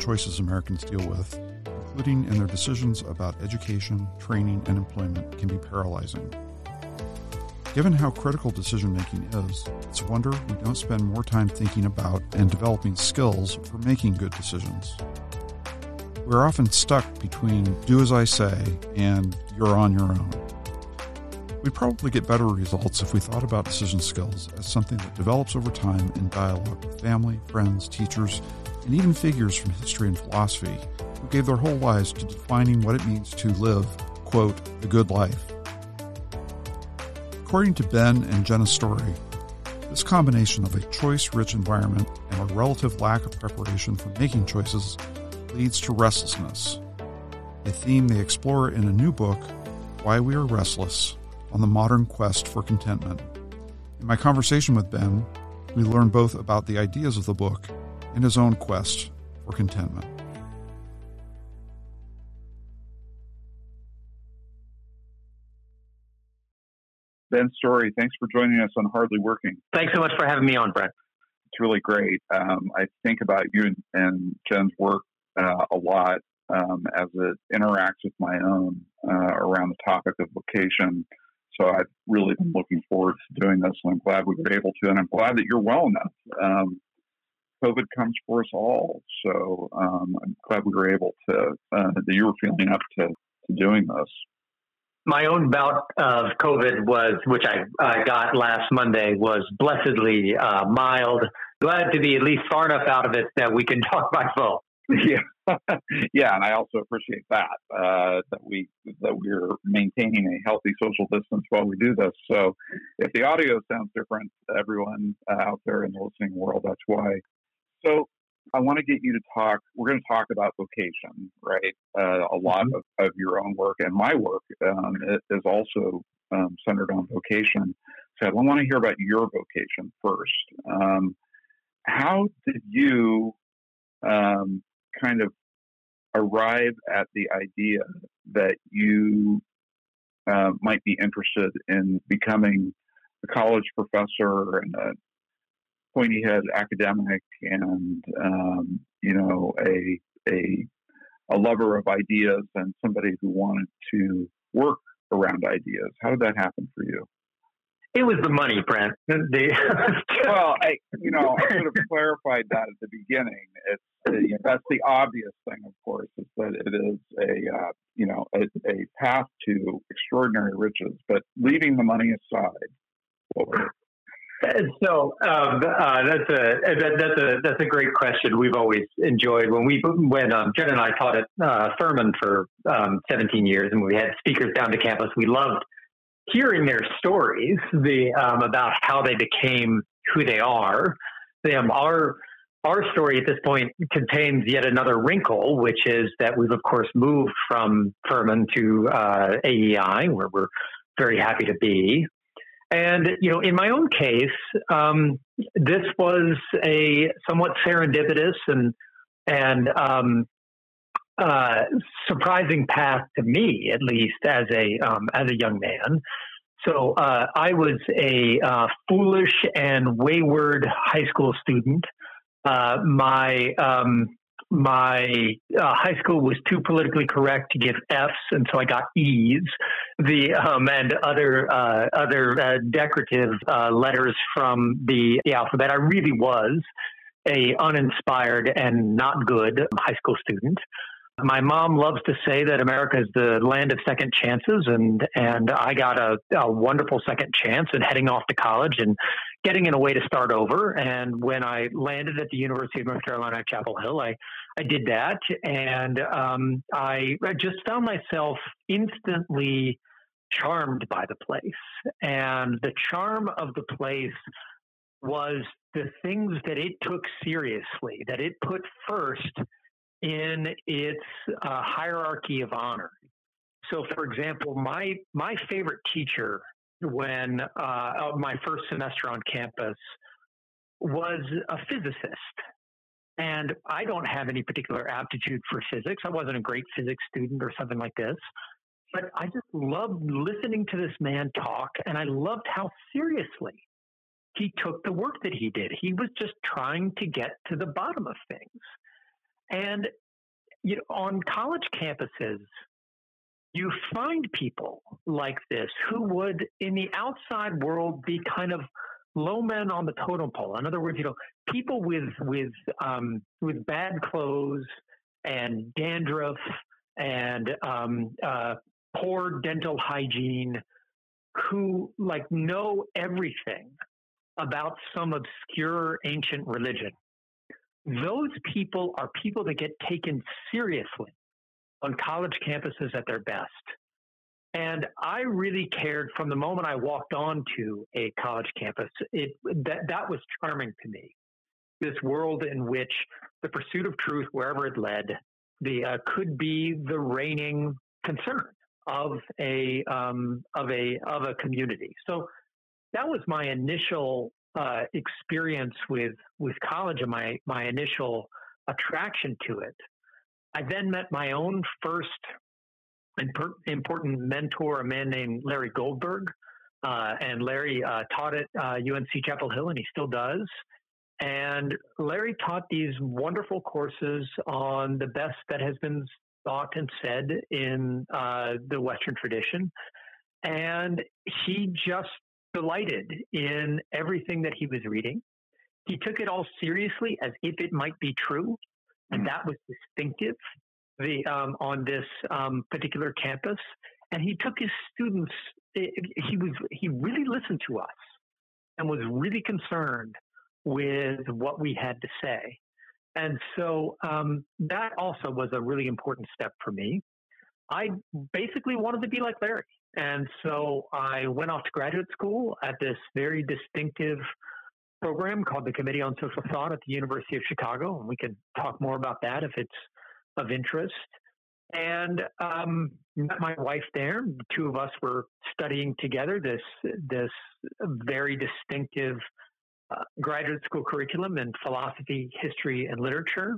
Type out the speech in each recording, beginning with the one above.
choices Americans deal with, including in their decisions about education, training, and employment, can be paralyzing. Given how critical decision making is, it's a wonder we don't spend more time thinking about and developing skills for making good decisions. We're often stuck between do as I say and you're on your own. We'd probably get better results if we thought about decision skills as something that develops over time in dialogue with family, friends, teachers, and even figures from history and philosophy who gave their whole lives to defining what it means to live, quote, the good life. According to Ben and Jenna's Storey, this combination of a choice rich environment and a relative lack of preparation for making choices leads to restlessness, a theme they explore in a new book, Why We Are Restless on the modern quest for contentment. In my conversation with Ben, we learn both about the ideas of the book and his own quest for contentment. Ben Storey, thanks for joining us on Hardly Working. Thanks so much for having me on, Brent. It's really great. Um, I think about you and, and Jen's work uh, a lot um, as it interacts with my own uh, around the topic of vocation so I've really been looking forward to doing this, and I'm glad we were able to, and I'm glad that you're well enough. Um, COVID comes for us all, so um, I'm glad we were able to uh, that you were feeling up to, to doing this. My own bout of COVID was, which I, I got last Monday, was blessedly uh, mild. Glad to be at least far enough out of it that we can talk by phone. Yeah, yeah, and I also appreciate that uh, that we that we're maintaining a healthy social distance while we do this. So, if the audio sounds different, everyone uh, out there in the listening world, that's why. So, I want to get you to talk. We're going to talk about vocation, right? Uh, a lot mm-hmm. of, of your own work and my work um, is also um, centered on vocation. So, I want to hear about your vocation first. Um, how did you um, kind of arrive at the idea that you uh, might be interested in becoming a college professor and a pointy head academic and um, you know a a a lover of ideas and somebody who wanted to work around ideas. How did that happen for you? It was the money, Brent. Well, I, you know, I should have clarified that at the beginning. It's you know, that's the obvious thing, of course, is that it is a uh, you know a, a, path to extraordinary riches. But leaving the money aside, what? So um, uh, that's a that, that's a that's a great question. We've always enjoyed when we when um, Jen and I taught at uh, Furman for um, 17 years, and we had speakers down to campus. We loved hearing their stories, the um, about how they became who they are. Them our our story at this point contains yet another wrinkle, which is that we've of course moved from Furman to uh, AEI, where we're very happy to be. And you know, in my own case, um, this was a somewhat serendipitous and and um, uh, surprising path to me, at least as a um, as a young man. So uh, I was a uh, foolish and wayward high school student. Uh, my um, my uh, high school was too politically correct to give Fs, and so I got E's. The um, and other uh, other decorative letters from the, the alphabet. I really was a uninspired and not good high school student. My mom loves to say that America is the land of second chances, and and I got a, a wonderful second chance in heading off to college and getting in a way to start over. And when I landed at the University of North Carolina at Chapel Hill, I I did that, and um, I, I just found myself instantly charmed by the place, and the charm of the place was the things that it took seriously, that it put first in its uh, hierarchy of honor. So, for example, my my favorite teacher when uh, my first semester on campus was a physicist, and I don't have any particular aptitude for physics. I wasn't a great physics student or something like this, but I just loved listening to this man talk, and I loved how seriously he took the work that he did. He was just trying to get to the bottom of things. And you know, on college campuses, you find people like this who would, in the outside world, be kind of low men on the totem pole. In other words, you know, people with with um, with bad clothes and dandruff and um, uh, poor dental hygiene, who like know everything about some obscure ancient religion. Those people are people that get taken seriously on college campuses at their best. And I really cared from the moment I walked onto a college campus. It that that was charming to me. This world in which the pursuit of truth, wherever it led, the uh, could be the reigning concern of a um, of a of a community. So that was my initial uh, experience with with college and my my initial attraction to it. I then met my own first important mentor, a man named Larry Goldberg. Uh, and Larry uh, taught at uh, UNC Chapel Hill, and he still does. And Larry taught these wonderful courses on the best that has been thought and said in uh, the Western tradition. And he just delighted in everything that he was reading. He took it all seriously as if it might be true, and that was distinctive the, um, on this um, particular campus. And he took his students. He was he really listened to us and was really concerned with what we had to say. And so um, that also was a really important step for me. I basically wanted to be like Larry. And so I went off to graduate school at this very distinctive program called the Committee on Social Thought at the University of Chicago. And we can talk more about that if it's of interest. And um, met my wife there. The two of us were studying together this this very distinctive uh, graduate school curriculum in philosophy, history, and literature.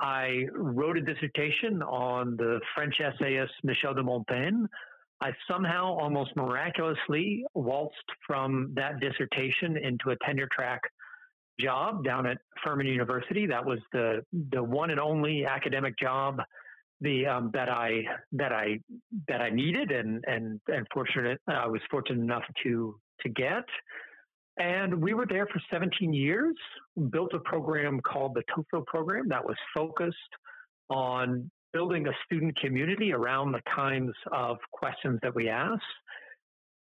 I wrote a dissertation on the French essayist Michel de Montaigne. I somehow, almost miraculously, waltzed from that dissertation into a tenure track job down at Furman University. That was the the one and only academic job the um, that I that I that I needed and and and fortunate I was fortunate enough to to get. And we were there for 17 years, built a program called the Tocqueville program that was focused on building a student community around the kinds of questions that we ask.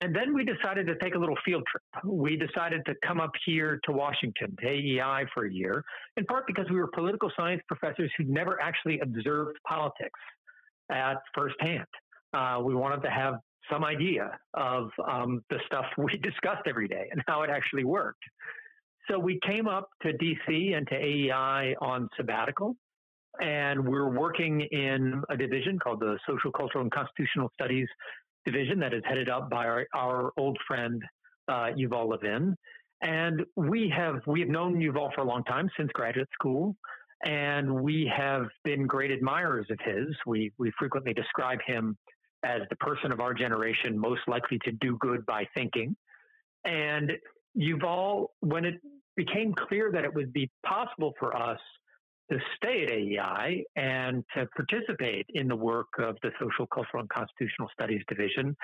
And then we decided to take a little field trip. We decided to come up here to Washington, to AEI for a year, in part because we were political science professors who'd never actually observed politics at firsthand. Uh, we wanted to have some idea of um, the stuff we discussed every day and how it actually worked. So we came up to DC and to AEI on sabbatical, and we're working in a division called the Social, Cultural, and Constitutional Studies Division that is headed up by our, our old friend uh, Yuval Levin. And we have we have known Yuval for a long time since graduate school, and we have been great admirers of his. We we frequently describe him as the person of our generation most likely to do good by thinking. And Yuval, when it became clear that it would be possible for us to stay at AEI and to participate in the work of the Social, Cultural, and Constitutional Studies Division,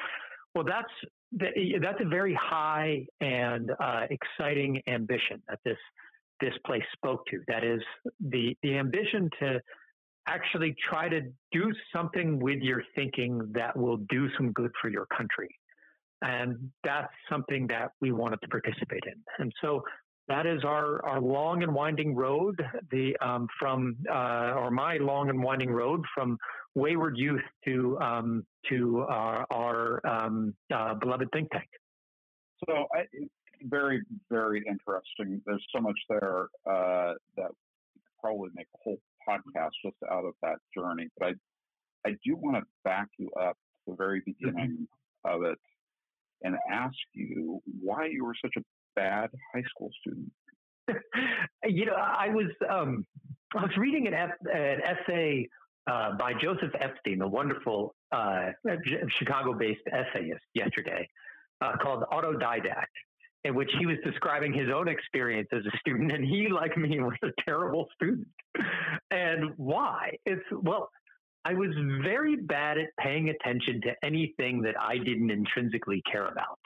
well, that's that's a very high and uh, exciting ambition that this this place spoke to. That is the the ambition to actually try to do something with your thinking that will do some good for your country. And that's something that we wanted to participate in. And so that is our, our long and winding road, the um, from uh, or my long and winding road from wayward youth to um, to our, our um, uh, beloved think tank. So, I, very very interesting. There's so much there uh, that probably make a whole podcast just out of that journey. But I, I do want to back you up to the very mm-hmm. beginning mm-hmm. of it and ask you why you were such a bad high school student. you know, I was um, I was reading an, an essay uh, by Joseph Epstein, the wonderful uh, Chicago-based essayist, yesterday, uh, called Autodidact. in which he was describing his own experience as a student, and he, like me, was a terrible student. And why? It's well, I was very bad at paying attention to anything that I didn't intrinsically care about.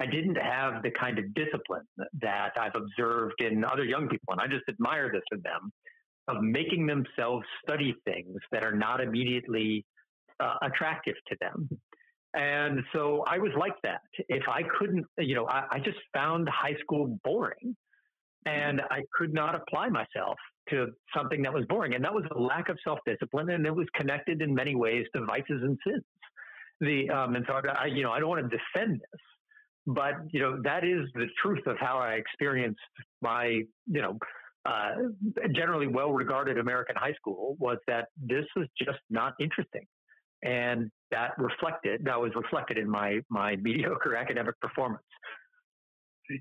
I didn't have the kind of discipline that I've observed in other young people, and I just admire this in them of making themselves study things that are not immediately uh, attractive to them. And so I was like that. If I couldn't, you know, I, I just found high school boring and I could not apply myself to something that was boring. And that was a lack of self discipline and it was connected in many ways to vices and sins. The, um, and so I, you know, I don't want to defend this, but, you know, that is the truth of how I experienced my, you know, uh, generally well regarded American high school was that this was just not interesting and that reflected that was reflected in my my mediocre academic performance.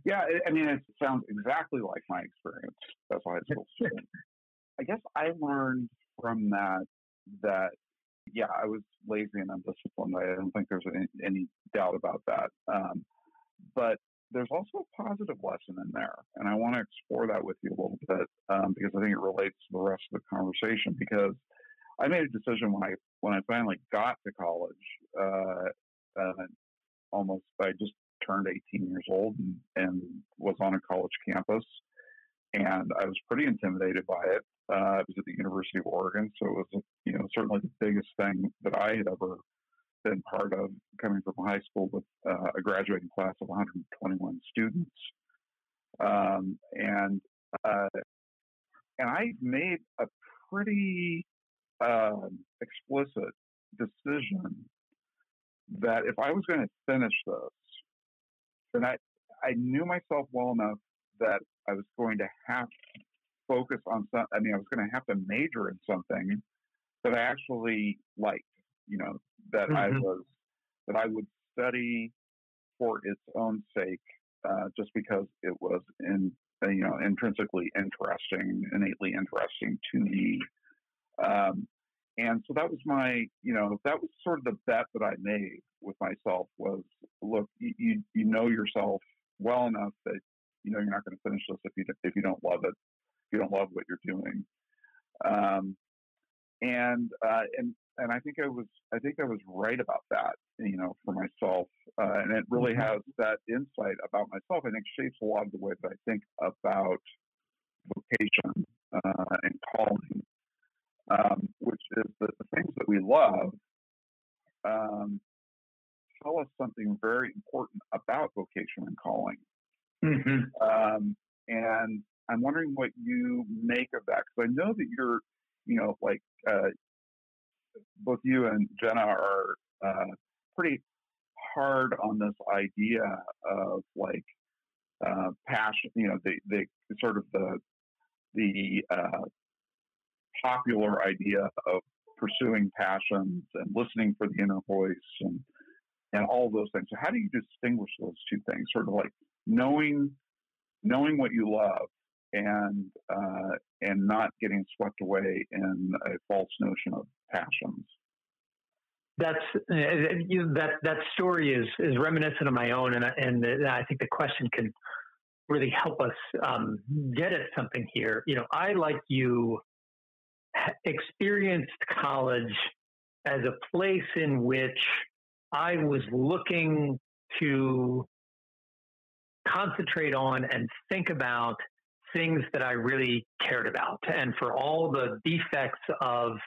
Yeah, I mean, it sounds exactly like my experience as a high school student. I guess I learned from that that yeah, I was lazy and undisciplined. I don't think there's any, any doubt about that. Um, but there's also a positive lesson in there, and I want to explore that with you a little bit um, because I think it relates to the rest of the conversation. Because I made a decision when I when I finally got to college. Uh, uh, almost, I just turned 18 years old and, and, was on a college campus, and I was pretty intimidated by it. Uh, I was at the University of Oregon, so it was you know certainly the biggest thing that I had ever been part of, coming from high school with uh, a graduating class of 121 students, um, and uh, and I made a pretty um, explicit decision that if I was going to finish this, then I, I knew myself well enough that I was going to have to focus on some, I mean, I was going to have to major in something that I actually liked, you know, that mm-hmm. I was, that I would study for its own sake, uh, just because it was in, you know, intrinsically interesting, innately interesting to me. Um, and so that was my, you know, that was sort of the bet that I made with myself was, look, you, you know yourself well enough that you know you're not going to finish this if you if you don't love it, if you don't love what you're doing. Um, and uh, and and I think I was I think I was right about that, you know, for myself. Uh, and it really mm-hmm. has that insight about myself. I think shapes a lot of the way that I think about vocation uh, and calling um, which is that the things that we love um, tell us something very important about vocation and calling. Mm-hmm. Um, and I'm wondering what you make of that because I know that you're, you know, like uh, both you and Jenna are uh, pretty hard on this idea of like uh, passion, you know, the, the sort of the the uh, popular idea of pursuing passions and listening for the inner voice and and all those things. So how do you distinguish those two things? Sort of like knowing knowing what you love and uh, and not getting swept away in a false notion of passions. That's uh, that that story is is reminiscent of my own, and and I think the question can really help us um, get at something here. You know, I like you experienced college as a place in which I was looking to concentrate on and think about things that I really cared about. And for all the defects of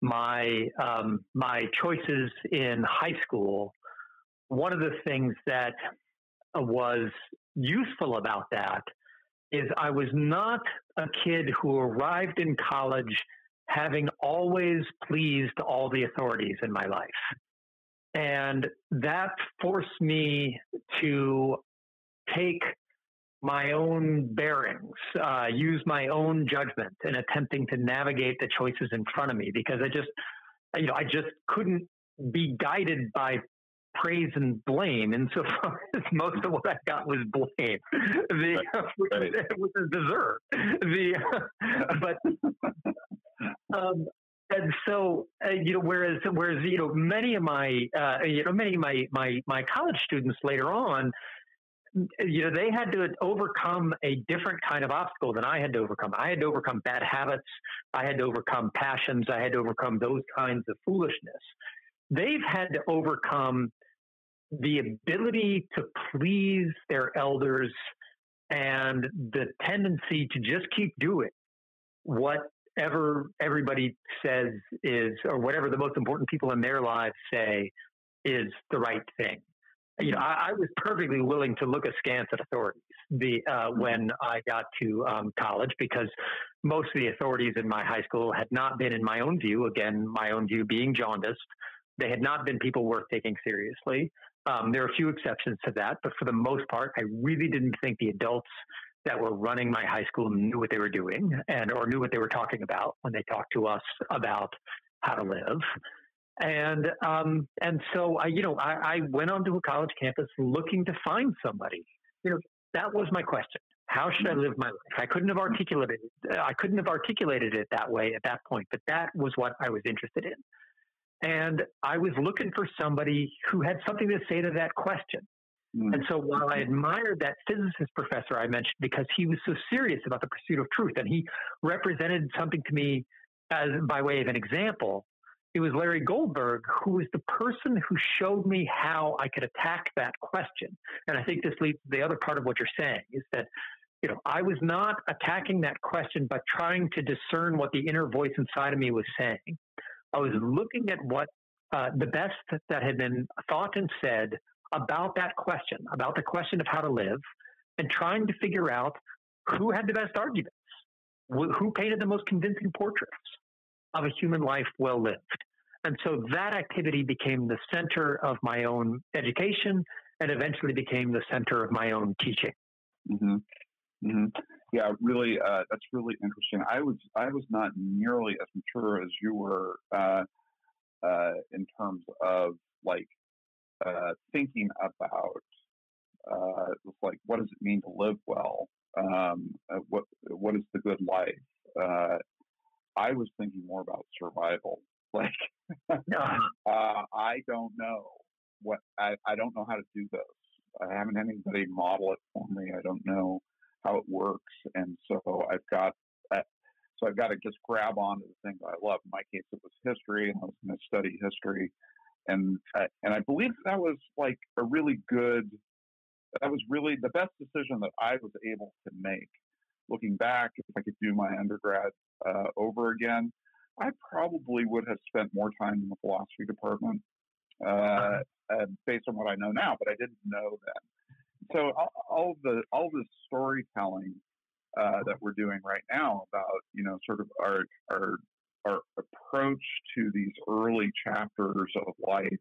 my um, my choices in high school, one of the things that was useful about that is I was not a kid who arrived in college having always pleased all the authorities in my life. And that forced me to take my own bearings, uh, use my own judgment in attempting to navigate the choices in front of me because I just, you know, I just couldn't be guided by praise and blame. Insofar as most of what I got was blame, the, which, which is deserved. The, but um, and so, uh, you know, whereas, whereas, you know, many of my, uh, you know, many of my, my, my college students later on, you know, they had to overcome a different kind of obstacle than I had to overcome. I had to overcome bad habits. I had to overcome passions. I had to overcome those kinds of foolishness. They've had to overcome the ability to please their elders and the tendency to just keep doing whatever everybody says is, or whatever the most important people in their lives say is the right thing you know, I, I, was perfectly willing to look askance at authorities the, uh, when I got to um, college because most of the authorities in my high school had not been, in my own view, again, my own view being jaundiced, they had not been people worth taking seriously. Um, there are a few exceptions to that, but for the most part, I really didn't think the adults that were running my high school knew what they were doing and or knew what they were talking about when they talked to us about how to live. And um, and so I, you know, I, I went onto a college campus looking to find somebody. You know, that was my question. How should I mm-hmm. live my life? I couldn't have articulated It. I couldn't have articulated it that way at that point, but that was what I was interested in. And I was looking for somebody who had something to say to that question. Mm. And so while I admired that physicist professor I mentioned because he was so serious about the pursuit of truth and he represented something to me as by way of an example, it was Larry Goldberg who was the person who showed me how I could attack that question. And I think this leads to the other part of what you're saying is that, you know, I was not attacking that question, but trying to discern what the inner voice inside of me was saying. I was looking at what uh, the best that had been thought and said about that question, about the question of how to live, and trying to figure out who had the best arguments, who painted the most convincing portraits of a human life well lived. And so that activity became the center of my own education and eventually became the center of my own teaching. Mm-hmm. Mm-hmm. Yeah, really, uh, that's really interesting. I was I was not nearly as mature as you were uh, uh, in terms of like uh, thinking about uh, like what does it mean to live well? Um, uh, what what is the good life? I was thinking more about survival. Like, uh, I don't know what I, I don't know how to do this. I haven't had anybody model it for me. I don't know how it works, and so I've got uh, so I've got to just grab onto the things I love. In my case, it was history, and I was going to study history, and uh, and I believe that was like a really good. That was really the best decision that I was able to make. Looking back, if I could do my undergrad uh, over again, I probably would have spent more time in the philosophy department uh, uh-huh. uh, based on what I know now, but I didn't know then. So all, all the all the storytelling uh, that we're doing right now about you know sort of our our our approach to these early chapters of life,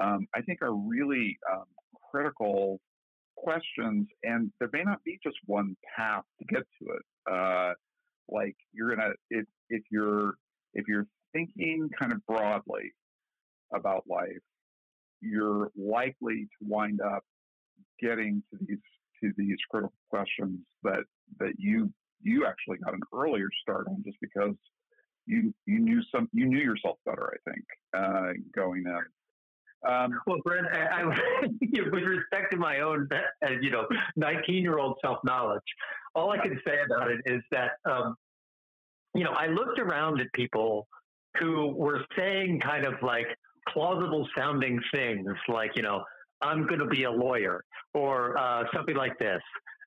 um, I think are really um, critical questions, and there may not be just one path to get to it. Uh, like you're gonna if if you're if you're thinking kind of broadly about life, you're likely to wind up getting to these to these critical questions that that you you actually got an earlier start on just because you you knew some you knew yourself better. I think uh, going in. Um, well, Brent, I, I, with respect to my own, uh, you know, 19 year old self knowledge, all I can say about it is that, um, you know, I looked around at people who were saying kind of like plausible sounding things like, you know, I'm going to be a lawyer or uh, something like this.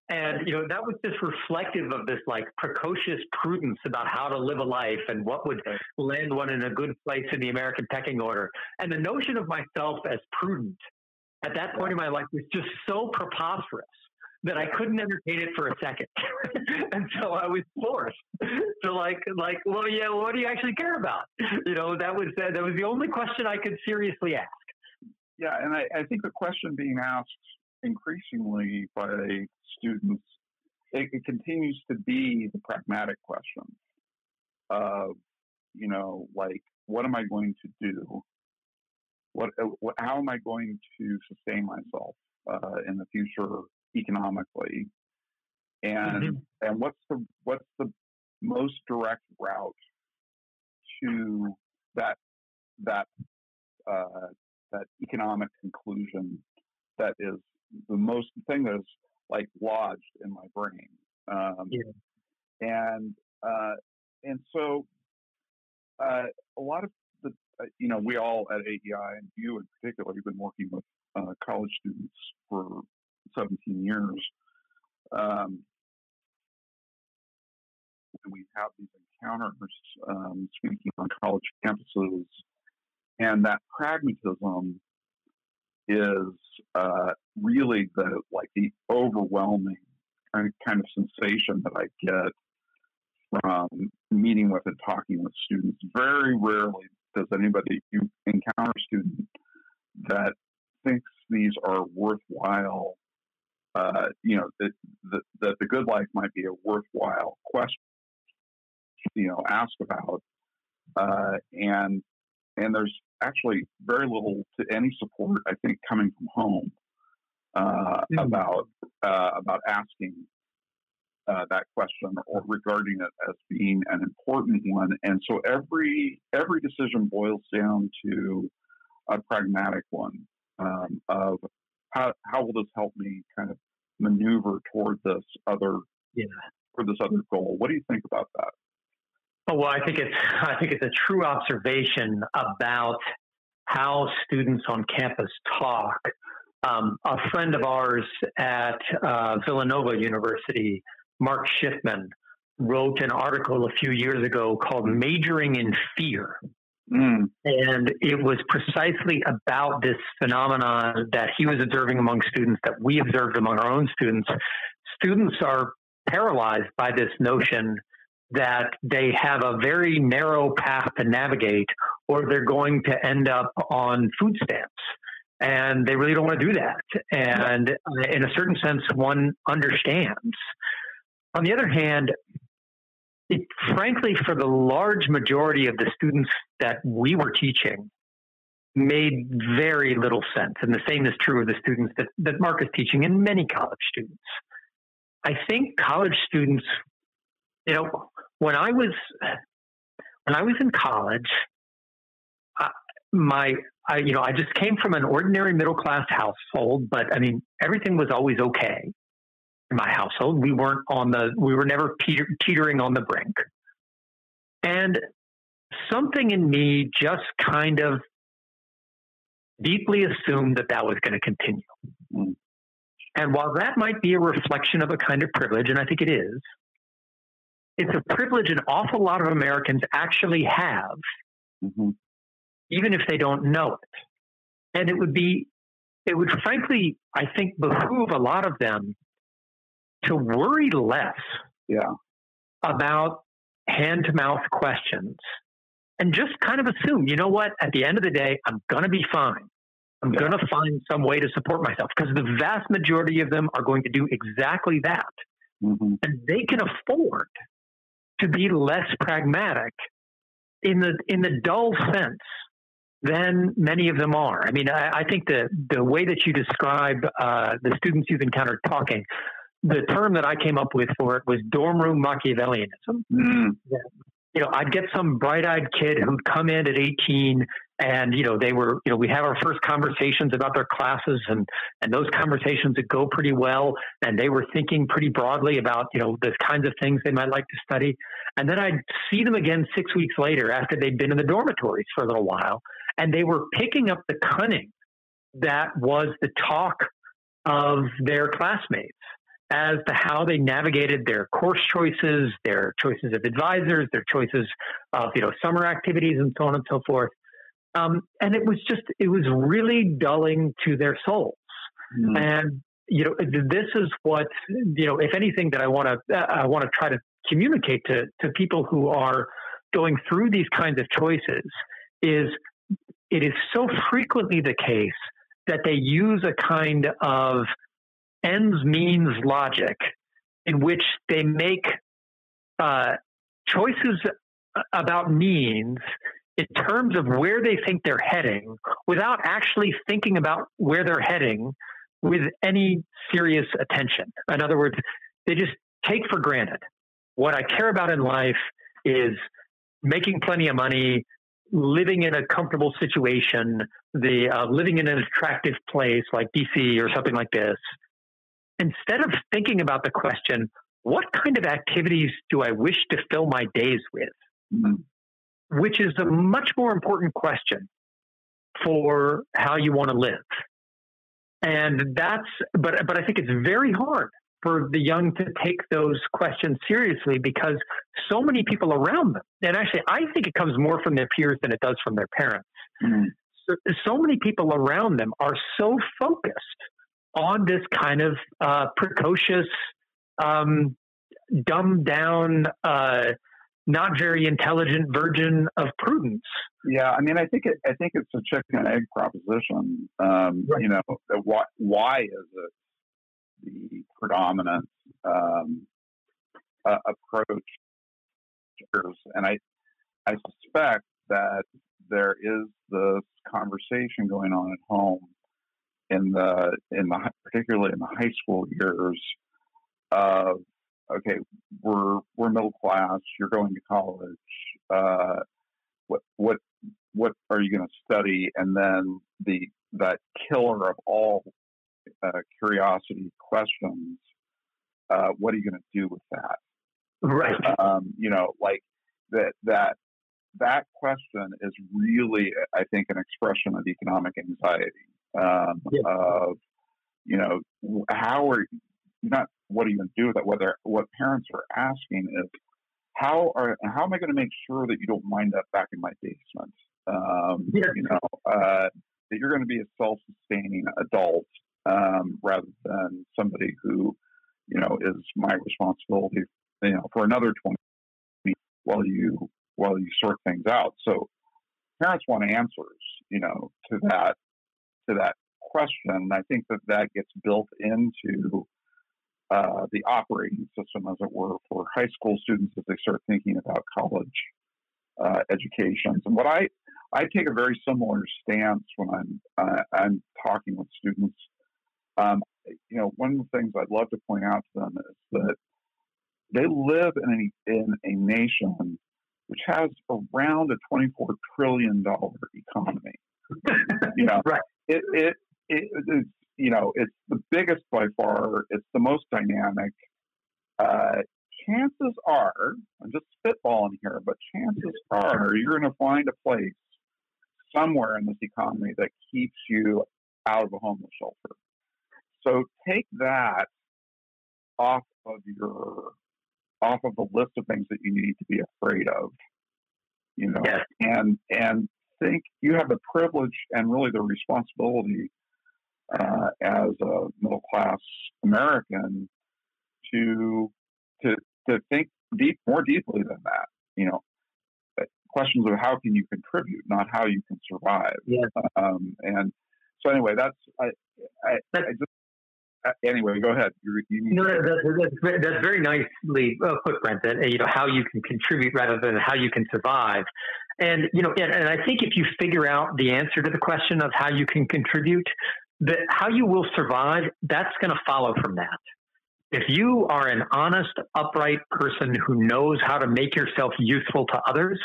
And, you know, that was just reflective of this like precocious prudence about how to live a life and what would land one in a good place in the American pecking order. And the notion of myself as prudent at that point in my life was just so preposterous that I couldn't entertain it for a second. and so I was forced to like, like, well, yeah, well, what do you actually care about? You know, that was, uh, that was the only question I could seriously ask. Yeah. And I, I think the question being asked increasingly by students, it, it continues to be the pragmatic question of, you know, like, what am I going to do? What, what how am I going to sustain myself uh, in the future economically, and mm-hmm. and what's the what's the most direct route to that that uh, that economic conclusion that is the most thing that is like lodged in my brain. Um, yeah. And uh, and so uh, a lot of the uh, you know we all at AEI and you in particular, you've been working with uh, college students for 17 years. Um, and we have these encounters um, speaking on college campuses, and that pragmatism is uh, really the like the overwhelming kind of, kind of sensation that I get from meeting with and talking with students. Very rarely does anybody you encounter a student that thinks these are worthwhile. Uh, you know that the, the, the good life might be a worthwhile question. You know, ask about, uh, and and there's actually very little to any support, I think, coming from home uh, mm-hmm. about uh, about asking uh, that question or regarding it as being an important one. And so every every decision boils down to a pragmatic one um, of how how will this help me kind of maneuver toward this other yeah. toward this other goal. What do you think about that? Oh, well, I think it's I think it's a true observation about how students on campus talk. Um, a friend of ours at uh, Villanova University, Mark Shiffman, wrote an article a few years ago called "Majoring in Fear." Mm. And it was precisely about this phenomenon that he was observing among students, that we observed among our own students. Students are paralyzed by this notion that they have a very narrow path to navigate, or they're going to end up on food stamps. And they really don't want to do that. And in a certain sense, one understands. On the other hand, it, frankly, for the large majority of the students that we were teaching, made very little sense. And the same is true of the students that, that Mark is teaching and many college students. I think college students you know, when I was when I was in college, my I, you know, I just came from an ordinary middle class household, but I mean, everything was always okay in my household. We weren't on the, we were never peter, teetering on the brink. And something in me just kind of deeply assumed that that was going to continue. Mm. And while that might be a reflection of a kind of privilege, and I think it is, it's a privilege an awful lot of Americans actually have, mm-hmm. even if they don't know it. And it would be, it would frankly, I think, behoove a lot of them to worry less yeah. about hand to mouth questions and just kind of assume, you know what, at the end of the day, I'm going to be fine. I'm yeah. going to find some way to support myself because the vast majority of them are going to do exactly that. Mm-hmm. And they can afford to be less pragmatic in the in the dull sense than many of them are. I mean, I, I think the the way that you describe uh, the students you've encountered talking, the term that I came up with for it was dorm room Machiavellianism. Mm. You know, I'd get some bright eyed kid who'd come in at 18 and you know they were you know we have our first conversations about their classes and and those conversations would go pretty well and they were thinking pretty broadly about you know the kinds of things they might like to study and then i'd see them again six weeks later after they'd been in the dormitories for a little while and they were picking up the cunning that was the talk of their classmates as to how they navigated their course choices, their choices of advisors, their choices of you know summer activities, and so on and so forth. Um, and it was just, it was really dulling to their souls. Mm. And, you know, this is what, you know, if anything that I want to, uh, I want to try to communicate to, to people who are going through these kinds of choices is it is so frequently the case that they use a kind of ends means logic in which they make uh, choices about means in terms of where they think they're heading without actually thinking about where they're heading with any serious attention. In other words, they just take for granted what I care about in life is making plenty of money, living in a comfortable situation, the uh, living in an attractive place like DC or something like this, instead of thinking about the question, what kind of activities do I wish to fill my days with? Mm-hmm. Which is a much more important question for how you want to live. And that's, but, but I think it's very hard for the young to take those questions seriously because so many people around them, and actually, I think it comes more from their peers than it does from their parents. Mm-hmm. So, so, many people around them are so focused on this kind of uh, precocious, um, dumbed down, uh, not very intelligent version of prudence. Yeah, I mean, I think it, I think it's a chicken and egg proposition. Um, right. You know, why why is it the predominant um, uh, approach. And I, I suspect that there is this conversation going on at home in the in the particularly in the high school years of okay we're we're middle class you're going to college uh, what what what are you going to study and then the that killer of all uh, curiosity questions, uh, what are you going to do with that? Right. Um, you know, like that that that question is really, I think, an expression of economic anxiety. Um, yeah. Of you know, how are not what are you going to do with it? Whether what parents are asking is how are how am I going to make sure that you don't wind up back in my basement? Um, yeah. You know, uh, that you're going to be a self-sustaining adult um, rather than somebody who, you know, is my responsibility, you know, for another 20 while you while you sort things out. So parents want answers, you know, to that to that question. I think that that gets built into uh, the operating system, as it were, for high school students as they start thinking about college uh, educations. And what I I take a very similar stance when I'm uh, I'm talking with students um, you know, one of the things I'd love to point out to them is that they live in a, in a nation which has around a $24 trillion economy. you know, right. it, it, it, it's, you know, it's the biggest by far. It's the most dynamic. Uh, chances are, I'm just spitballing here, but chances are you're going to find a place somewhere in this economy that keeps you out of a homeless shelter. So take that off of your off of the list of things that you need to be afraid of. You know, yes. and and think you have the privilege and really the responsibility uh, as a middle class American to to to think deep more deeply than that. You know, questions of how can you contribute, not how you can survive. Yes. Um, and so anyway, that's I, I, I just anyway, go ahead. You, you no, that's, that's, that's, very nicely uh, put, Brent. That you know how you can contribute rather than how you can survive. And you know, and, and I think if you figure out the answer to the question of how you can contribute, that how you will survive, that's going to follow from that. If you are an honest, upright person who knows how to make yourself useful to others,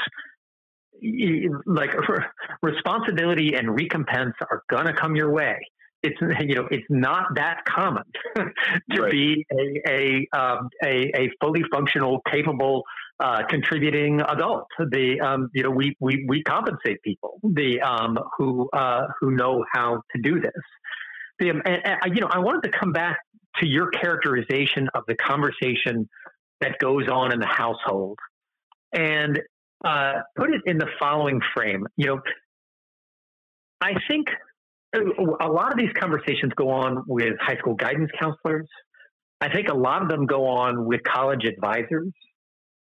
like responsibility and recompense are going to come your way it's you know it's not that common to right. be a a, um, a, a fully functional, capable, uh, contributing adult. The um, you know we, we we compensate people the um, who uh, who know how to do this. The, um, and, and, you know I wanted to come back to your characterization of the conversation that goes on in the household and uh, put it in the following frame. You know, I think a lot of these conversations go on with high school guidance counselors. I think a lot of them go on with college advisors.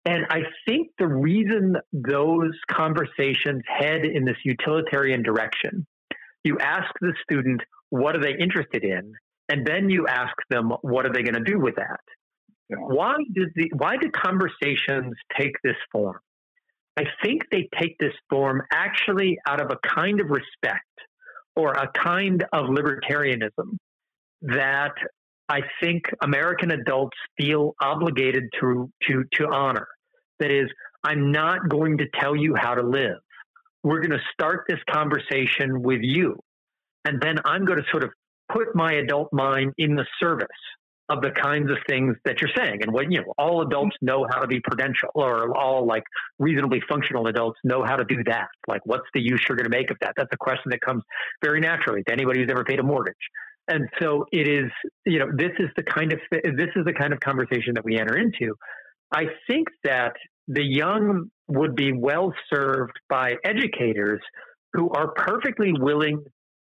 And I think the reason those conversations head in this utilitarian direction, you ask the student, what are they interested in? And then you ask them, what are they going to do with that? Yeah. Why, does the, why do conversations take this form? I think they take this form actually out of a kind of respect or a kind of libertarianism that I think American adults feel obligated to, to, to honor. That is, I'm not going to tell you how to live. we're going to start this conversation with you. And then I'm going to sort of put my adult mind in the service of the kinds of things that you're saying. And when, you know, all adults know how to be prudential or all like reasonably functional adults know how to do that. Like, what's the use you're going to make of that? That's a question that comes very naturally to anybody who's ever paid a mortgage. And so it is, you know, this is the kind of, this is the kind of conversation that we enter into. I think that the young would be well served by educators who are perfectly willing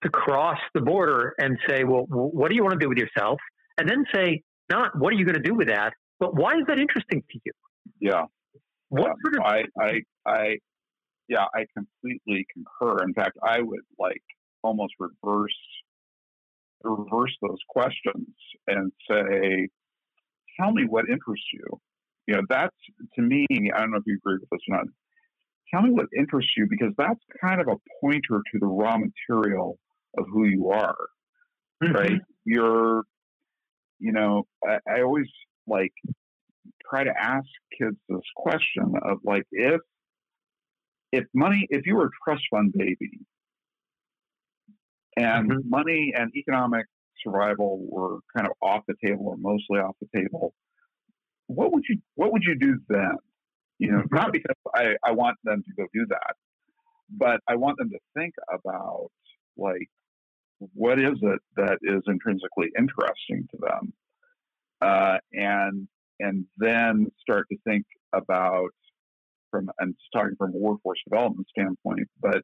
to cross the border and say, well, what do you want to do with yourself? And then say, not what are you going to do with that, but why is that interesting to you? Yeah. What yeah, sort of- I, I, I, yeah, I completely concur. In fact, I would like almost reverse reverse those questions and say, tell me what interests you. You know, that's to me, I don't know if you agree with this or not. Tell me what interests you because that's kind of a pointer to the raw material of who you are. Mm-hmm. Right? You're, you know, I, I always like try to ask kids this question of like, if, if money, if you were a trust fund baby and mm-hmm. money and economic survival were kind of off the table or mostly off the table, what would you what would you do then? You know, not because I, I want them to go do that, but I want them to think about like what is it that is intrinsically interesting to them, uh, and and then start to think about from and talking from a workforce development standpoint, but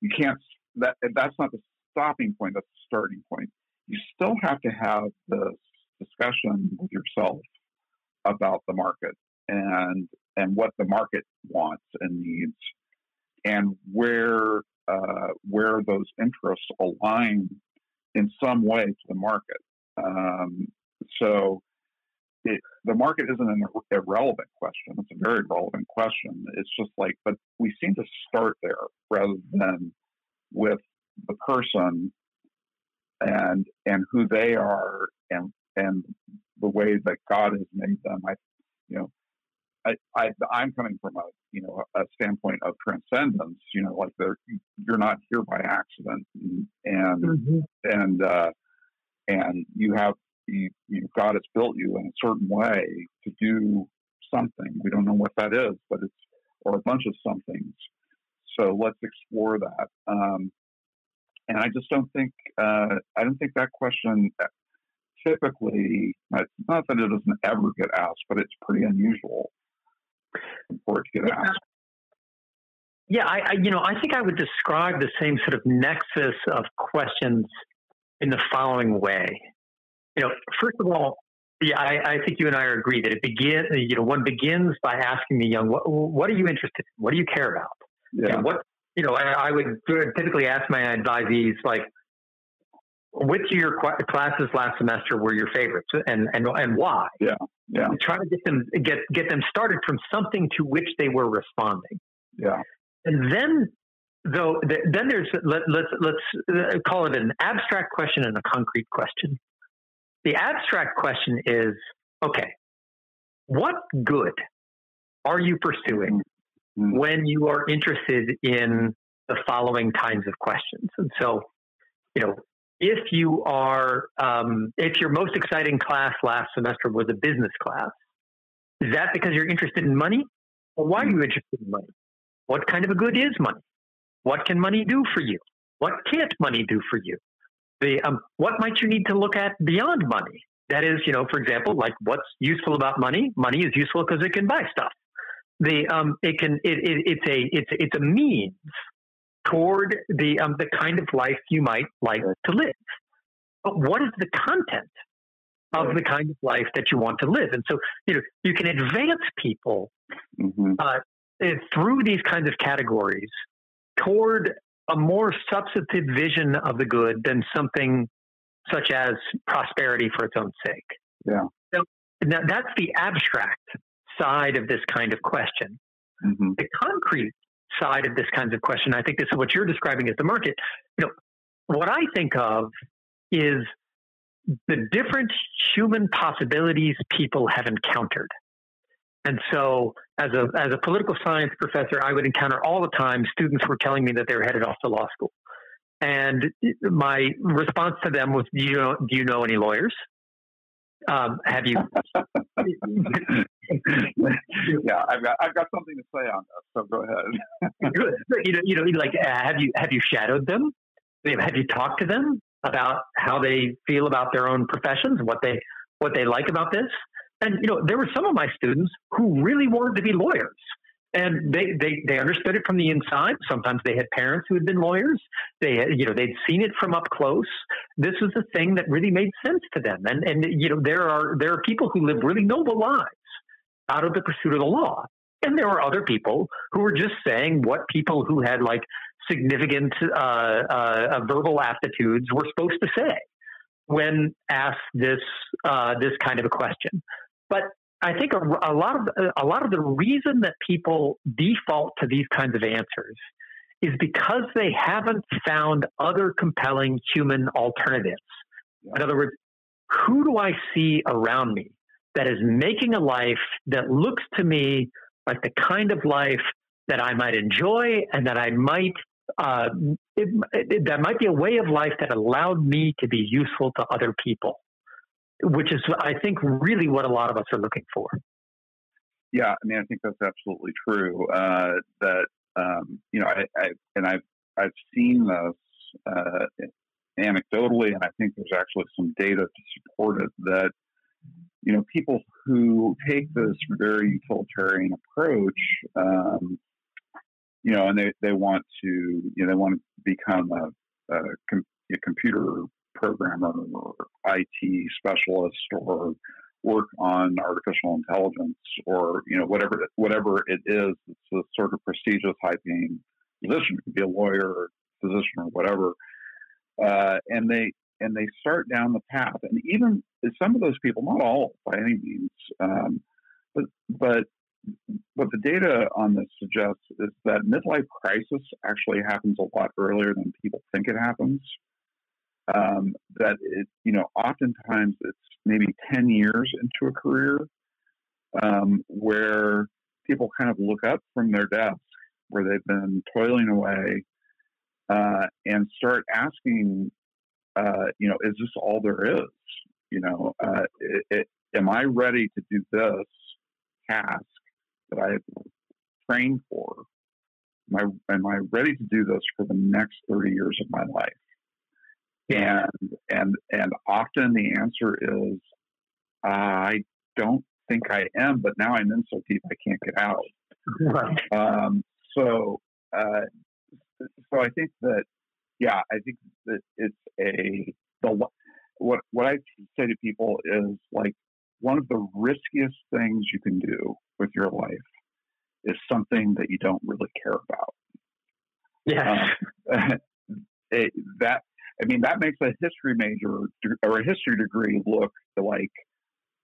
you can't that that's not the stopping point, that's the starting point. You still have to have this discussion with yourself about the market and and what the market wants and needs and where uh, where those interests align in some way to the market. Um, so it, the market isn't an irrelevant question. It's a very relevant question. It's just like, but we seem to start there rather than with the person and and who they are and and the way that God has made them. I, you know, I, I I'm coming from a you know a standpoint of transcendence. You know, like they're you're not here by accident, and and mm-hmm. and, uh, and you have you, you God has built you in a certain way to do something. We don't know what that is, but it's or a bunch of somethings. So let's explore that. Um, and I just don't think uh, I don't think that question typically, it's not that it doesn't ever get asked, but it's pretty unusual for it to get asked. Yeah, I, I, you know, I think I would describe the same sort of nexus of questions in the following way. You know, first of all, yeah, I, I think you and I agree that it begin. You know, one begins by asking the young, "What, what are you interested in? What do you care about?" Yeah. You know, what you know, I, I would typically ask my advisees, like, which of your classes last semester were your favorites and, and, and why? Yeah. Yeah. Try to get them, get, get them started from something to which they were responding. Yeah. And then though, then there's, let, let's, let's uh, call it an abstract question and a concrete question. The abstract question is, okay, what good are you pursuing mm-hmm. when you are interested in the following kinds of questions? And so, you know, if you are um, if your most exciting class last semester was a business class, is that because you're interested in money? Or why are you interested in money? What kind of a good is money? What can money do for you? What can't money do for you? The um, what might you need to look at beyond money? That is, you know, for example, like what's useful about money? Money is useful because it can buy stuff. The um, it can it, it, it's a it's it's a means toward the um, the kind of life you might like to live. But what is the content of the kind of life that you want to live? And so you know you can advance people mm-hmm. uh, through these kinds of categories toward a more substantive vision of the good than something such as prosperity for its own sake. Yeah. So now that's the abstract side of this kind of question. Mm-hmm. The concrete side of this kinds of question. I think this is what you're describing as the market. You know, what I think of is the different human possibilities people have encountered. And so, as a as a political science professor, I would encounter all the time students were telling me that they were headed off to law school, and my response to them was, "Do you know Do you know any lawyers? Um, have you?" yeah, I've got I've got something to say on this, so go ahead. you know, you know, like uh, have you have you shadowed them? Have you talked to them about how they feel about their own professions, what they what they like about this? And you know, there were some of my students who really wanted to be lawyers. And they, they, they understood it from the inside. Sometimes they had parents who had been lawyers. They had, you know, they'd seen it from up close. This was the thing that really made sense to them. And, and, you know, there are, there are people who live really noble lives out of the pursuit of the law. And there were other people who were just saying what people who had like significant uh, uh, verbal aptitudes were supposed to say when asked this uh, this kind of a question. But I think a, a, lot of a lot of the reason that people default to these kinds of answers is because they haven't found other compelling human alternatives. In other words, who do I see around me that is making a life that looks to me like the kind of life that I might enjoy and that I might uh, it, it, that might be a way of life that allowed me to be useful to other people which is, I think, really what a lot of us are looking for. Yeah, I mean, I think that's absolutely true. Uh, that um, you know, I, I, and I've I've seen this uh, anecdotally, and I think there's actually some data to support it. That you know, people who take this very utilitarian approach, um, you know, and they, they want to, you know, they want to become a, a, com- a computer programmer or IT specialist or work on artificial intelligence or you know whatever whatever it is it's a sort of prestigious high paying position. It could be a lawyer physician or whatever. Uh, and they and they start down the path. And even some of those people not all by any means um, but but what the data on this suggests is that midlife crisis actually happens a lot earlier than people think it happens um, that it, you know, oftentimes it's maybe 10 years into a career um, where people kind of look up from their desk where they've been toiling away uh, and start asking, uh, you know, is this all there is? You know, uh, it, it, am I ready to do this task that I've trained for? Am I, am I ready to do this for the next 30 years of my life? And and and often the answer is, I don't think I am, but now I'm in so deep I can't get out. Right. Um, so uh, so I think that yeah, I think that it's a the what what I say to people is like one of the riskiest things you can do with your life is something that you don't really care about. Yeah. Um, it, that I mean, that makes a history major or a history degree look like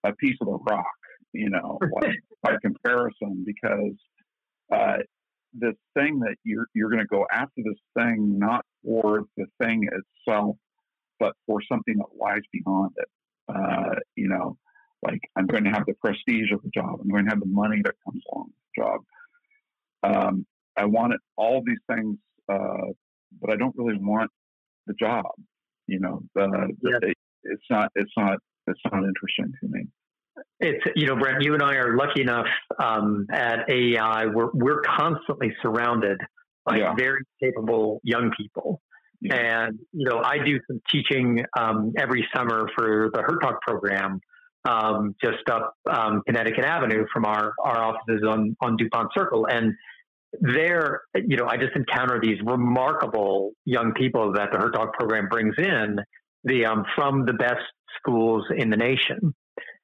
a piece of a rock, you know, like, by comparison, because uh, this thing that you're you're going to go after this thing not for the thing itself, but for something that lies beyond it. Uh, you know, like I'm going to have the prestige of the job. I'm going to have the money that comes along with the job. Um, I want it, all these things, uh, but I don't really want the job. You know, uh, it, it's not it's not it's not interesting to me. It's you know, Brent, you and I are lucky enough um, at AEI. We're we're constantly surrounded by yeah. very capable young people. Yeah. And you know, I do some teaching um, every summer for the Hertog program, um, just up um, Connecticut Avenue from our our offices on on Dupont Circle. And there, you know, I just encounter these remarkable young people that the Hertog program brings in the um, from the best schools in the nation.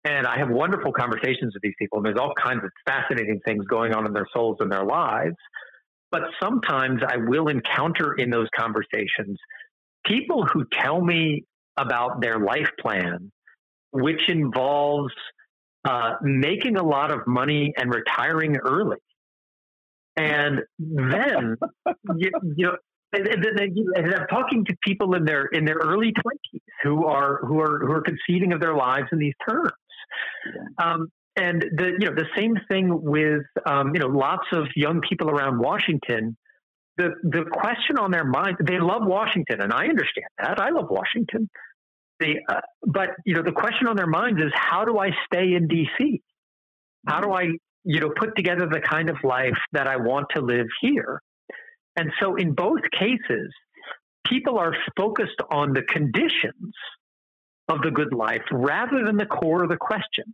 And I have wonderful conversations with these people. And there's all kinds of fascinating things going on in their souls and their lives. But sometimes I will encounter in those conversations people who tell me about their life plan, which involves uh, making a lot of money and retiring early. And then, you, you know, and, and, I'm talking to people in their in their early twenties who are who are who are conceiving of their lives in these terms. Um, and the you know the same thing with um, you know lots of young people around Washington. The the question on their mind, they love Washington, and I understand that. I love Washington. They, uh, but you know the question on their minds is how do I stay in D.C. How do I you know put together the kind of life that I want to live here? And so in both cases, people are focused on the conditions of the good life rather than the core of the question.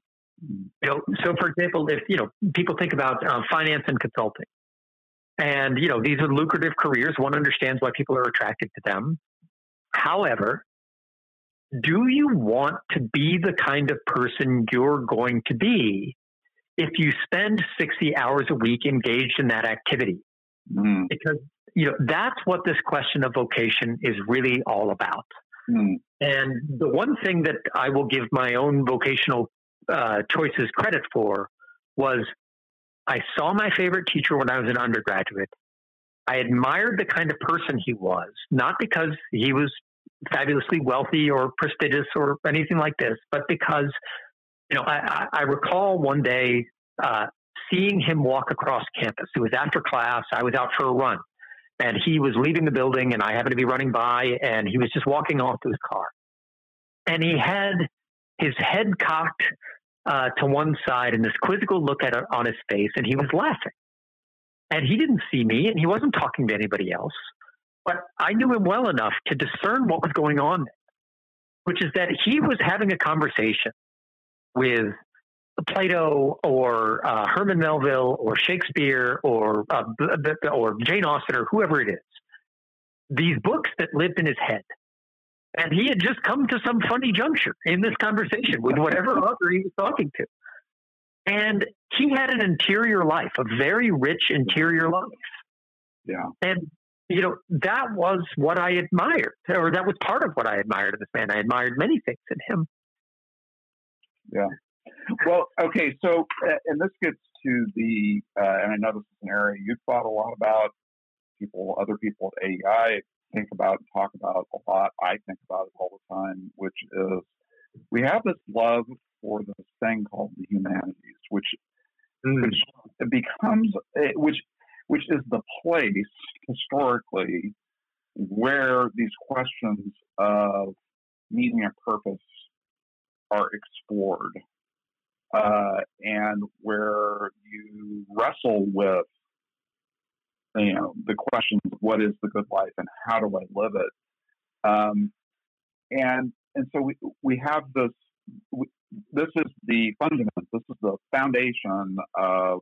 You know, so for example, if you know people think about uh, finance and consulting, and you know these are lucrative careers, one understands why people are attracted to them. However, do you want to be the kind of person you're going to be if you spend 60 hours a week engaged in that activity? Mm. Because you know that's what this question of vocation is really all about. Mm. And the one thing that I will give my own vocational uh, choices credit for was I saw my favorite teacher when I was an undergraduate. I admired the kind of person he was, not because he was fabulously wealthy or prestigious or anything like this, but because, you know, I, I recall one day uh, seeing him walk across campus. It was after class. I was out for a run and he was leaving the building and I happened to be running by and he was just walking off to his car. And he had his head cocked uh, to one side and this quizzical look at on his face, and he was laughing. And he didn't see me, and he wasn't talking to anybody else. But I knew him well enough to discern what was going on, which is that he was having a conversation with Plato or uh, Herman Melville or Shakespeare or uh, or Jane Austen or whoever it is. These books that lived in his head and he had just come to some funny juncture in this conversation with whatever author he was talking to. And he had an interior life, a very rich interior life. Yeah. And, you know, that was what I admired, or that was part of what I admired in this man. I admired many things in him. Yeah. Well, okay. So, uh, and this gets to the, uh, and I know this is an area you've thought a lot about, people, other people at AEI think about and talk about a lot. I think about it all the time, which is we have this love for this thing called the humanities, which mm. which becomes eh, which which is the place historically where these questions of meaning and purpose are explored, uh, and where you wrestle with you know the questions of what is the good life and how do I live it, um, and and so we we have this. We, this is the fundament. This is the foundation of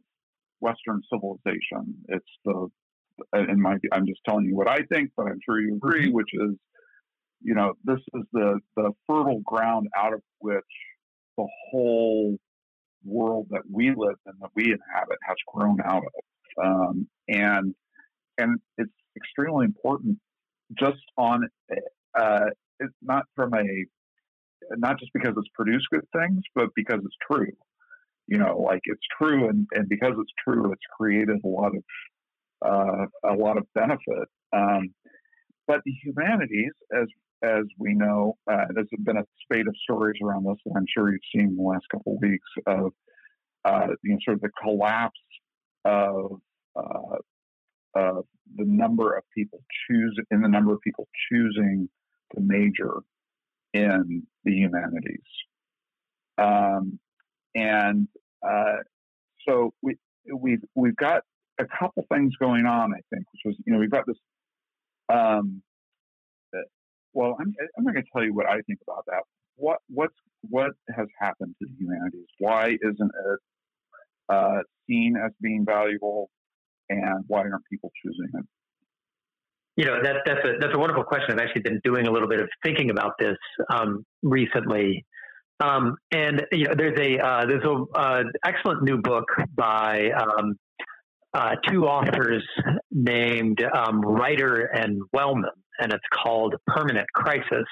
Western civilization. It's the in my I'm just telling you what I think, but I'm sure you agree, mm-hmm. which is you know this is the the fertile ground out of which the whole world that we live in, that we inhabit, has grown out of. Um, and and it's extremely important just on uh, it's not from a not just because it's produced good things, but because it's true. You know, like it's true, and, and because it's true, it's created a lot of uh, a lot of benefit. Um, but the humanities, as as we know, uh, there's been a spate of stories around this, and I'm sure you've seen in the last couple of weeks of uh, you know sort of the collapse of uh, the number of people choose in the number of people choosing to major in the humanities. Um, and uh, so we we've we've got a couple things going on. I think, which was you know we've got this. Um, well, I'm, I'm not going to tell you what I think about that. What what's what has happened to the humanities? Why isn't it uh, seen as being valuable? and why aren't people choosing it? You know that that's a that's a wonderful question. I've actually been doing a little bit of thinking about this um, recently, um, and you know there's a uh, there's a uh, excellent new book by um, uh, two authors named um, Reitter and Wellmon, and it's called Permanent Crisis.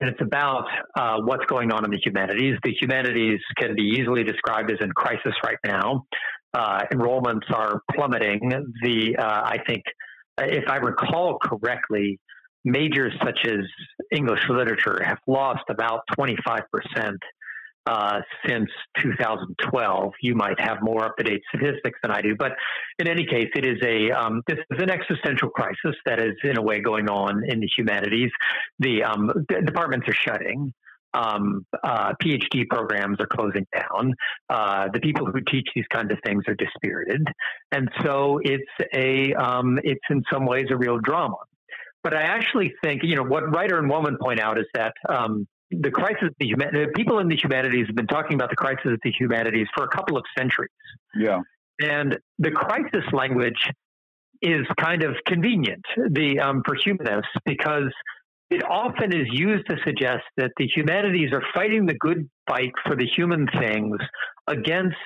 And it's about uh, what's going on in the humanities. The humanities can be easily described as in crisis right now uh, enrollments are plummeting. The uh, I think, if I recall correctly, majors such as English literature have lost about 25 percent uh, since 2012. You might have more up to date statistics than I do, but in any case, it is a um, this is an existential crisis that is in a way going on in the humanities. The, um, departments are shutting. Um, uh, PhD programs are closing down. Uh, the people who teach these kinds of things are dispirited, and so it's a um, it's in some ways a real drama. But I actually think you know what Reitter and Wellmon point out is that um, the crisis, of the human, people in the humanities have been talking about the crisis of the humanities for a couple of centuries. Yeah, and the crisis language is kind of convenient the um, for humanists because it often is used to suggest that the humanities are fighting the good fight for the human things against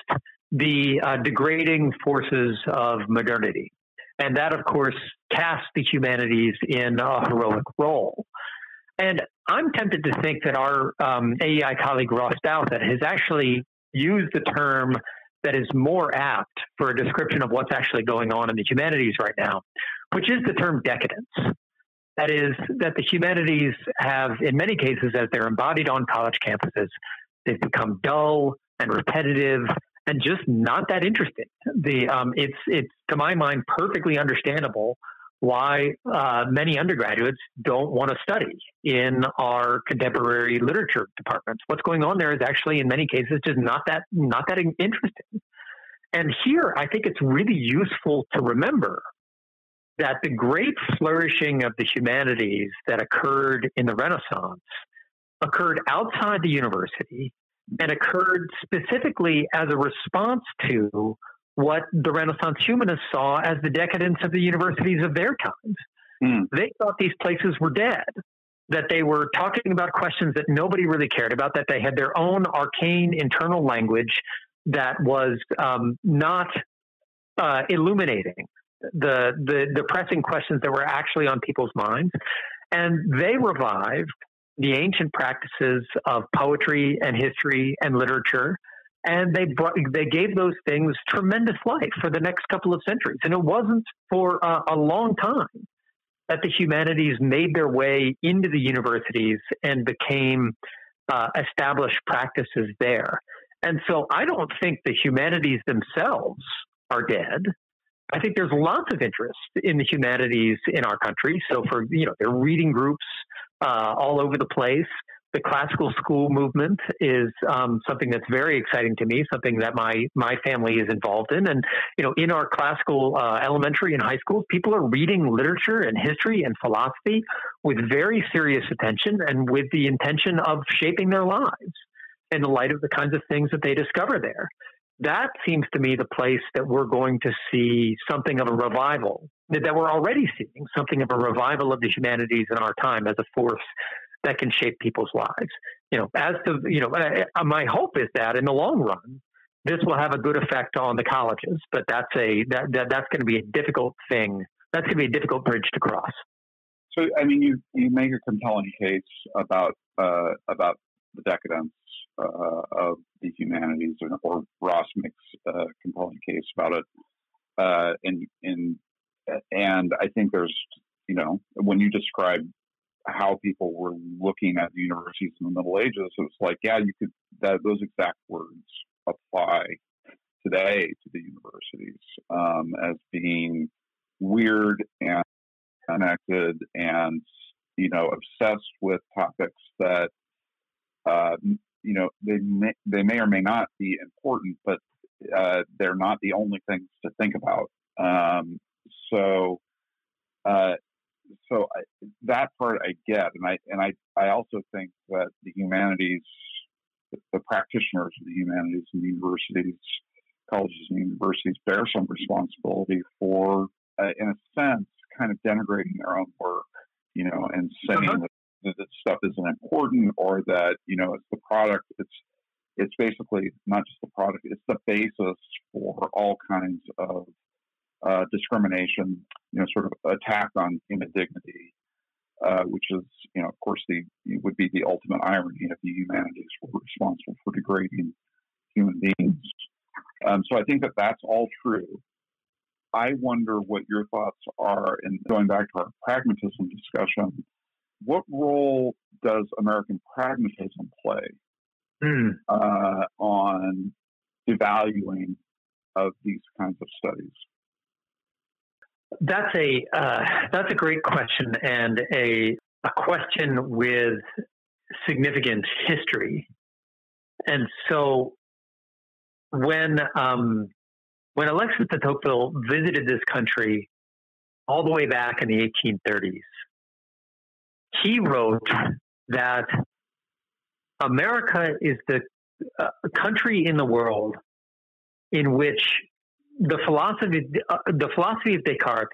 the uh, degrading forces of modernity. And that, of course, casts the humanities in a heroic role. And I'm tempted to think that our um, AEI colleague Ross Douthat has actually used the term that is more apt for a description of what's actually going on in the humanities right now, which is the term decadence. That is, that the humanities have, in many cases, as they're embodied on college campuses, they've become dull and repetitive and just not that interesting. The um, it's it's to my mind perfectly understandable why uh, many undergraduates don't want to study in our contemporary literature departments. What's going on there is actually, in many cases, just not that not that interesting. And here, I think it's really useful to remember that the great flourishing of the humanities that occurred in the Renaissance occurred outside the university and occurred specifically as a response to what the Renaissance humanists saw as the decadence of the universities of their times. Mm. They thought these places were dead, that they were talking about questions that nobody really cared about, that they had their own arcane internal language that was um, not uh, illuminating the, the, the pressing questions that were actually on people's minds. And they revived the ancient practices of poetry and history and literature and they brought, they gave those things tremendous life for the next couple of centuries. And it wasn't for uh, a long time that the humanities made their way into the universities and became uh, established practices there. And so I don't think the humanities themselves are dead. I think there's lots of interest in the humanities in our country. So for you know, there are reading groups uh, all over the place the classical school movement is um, something that's very exciting to me, something that my my family is involved in. And you know, in our classical uh, elementary and high schools, people are reading literature and history and philosophy with very serious attention and with the intention of shaping their lives in the light of the kinds of things that they discover there. That seems to me the place that we're going to see something of a revival that we're already seeing something of a revival of the humanities in our time as a force that can shape people's lives. You know, as to you know, uh, my hope is that in the long run, this will have a good effect on the colleges. But that's a that, that that's going to be a difficult thing. That's going to be a difficult bridge to cross. So, I mean, you you make a compelling case about uh, about the decadence uh, of the humanities, or, or Ross makes a compelling case about it. Uh, and and and I think there's you know when you describe how people were looking at the universities in the Middle Ages. It was like, yeah, you could that those exact words apply today to the universities um, as being weird and connected and you know obsessed with topics that uh, you know they may, they may or may not be important, but uh, they're not the only things to think about. Um, so uh, so I, that part I get, and I and I I also think that the humanities, the, the practitioners of the humanities and the universities, colleges and universities bear some responsibility for, uh, in a sense, kind of denigrating their own work, you know, and saying uh-huh. that, that stuff isn't important or that you know it's the product. It's it's basically not just the product; it's the basis for all kinds of uh, discrimination, you know, sort of attack on human dignity, uh, which is, you know, of course, the would be the ultimate irony if the humanities were responsible for degrading human beings. Um, so I think that that's all true. I wonder what your thoughts are, and going back to our pragmatism discussion, what role does American pragmatism play mm. uh, on devaluing of these kinds of studies? That's a uh, that's a great question and a a question with significant history. And so when um, when Alexis de Tocqueville visited this country all the way back in the 1830s, he wrote that America is the uh, country in the world in which the philosophy uh, the philosophy of Descartes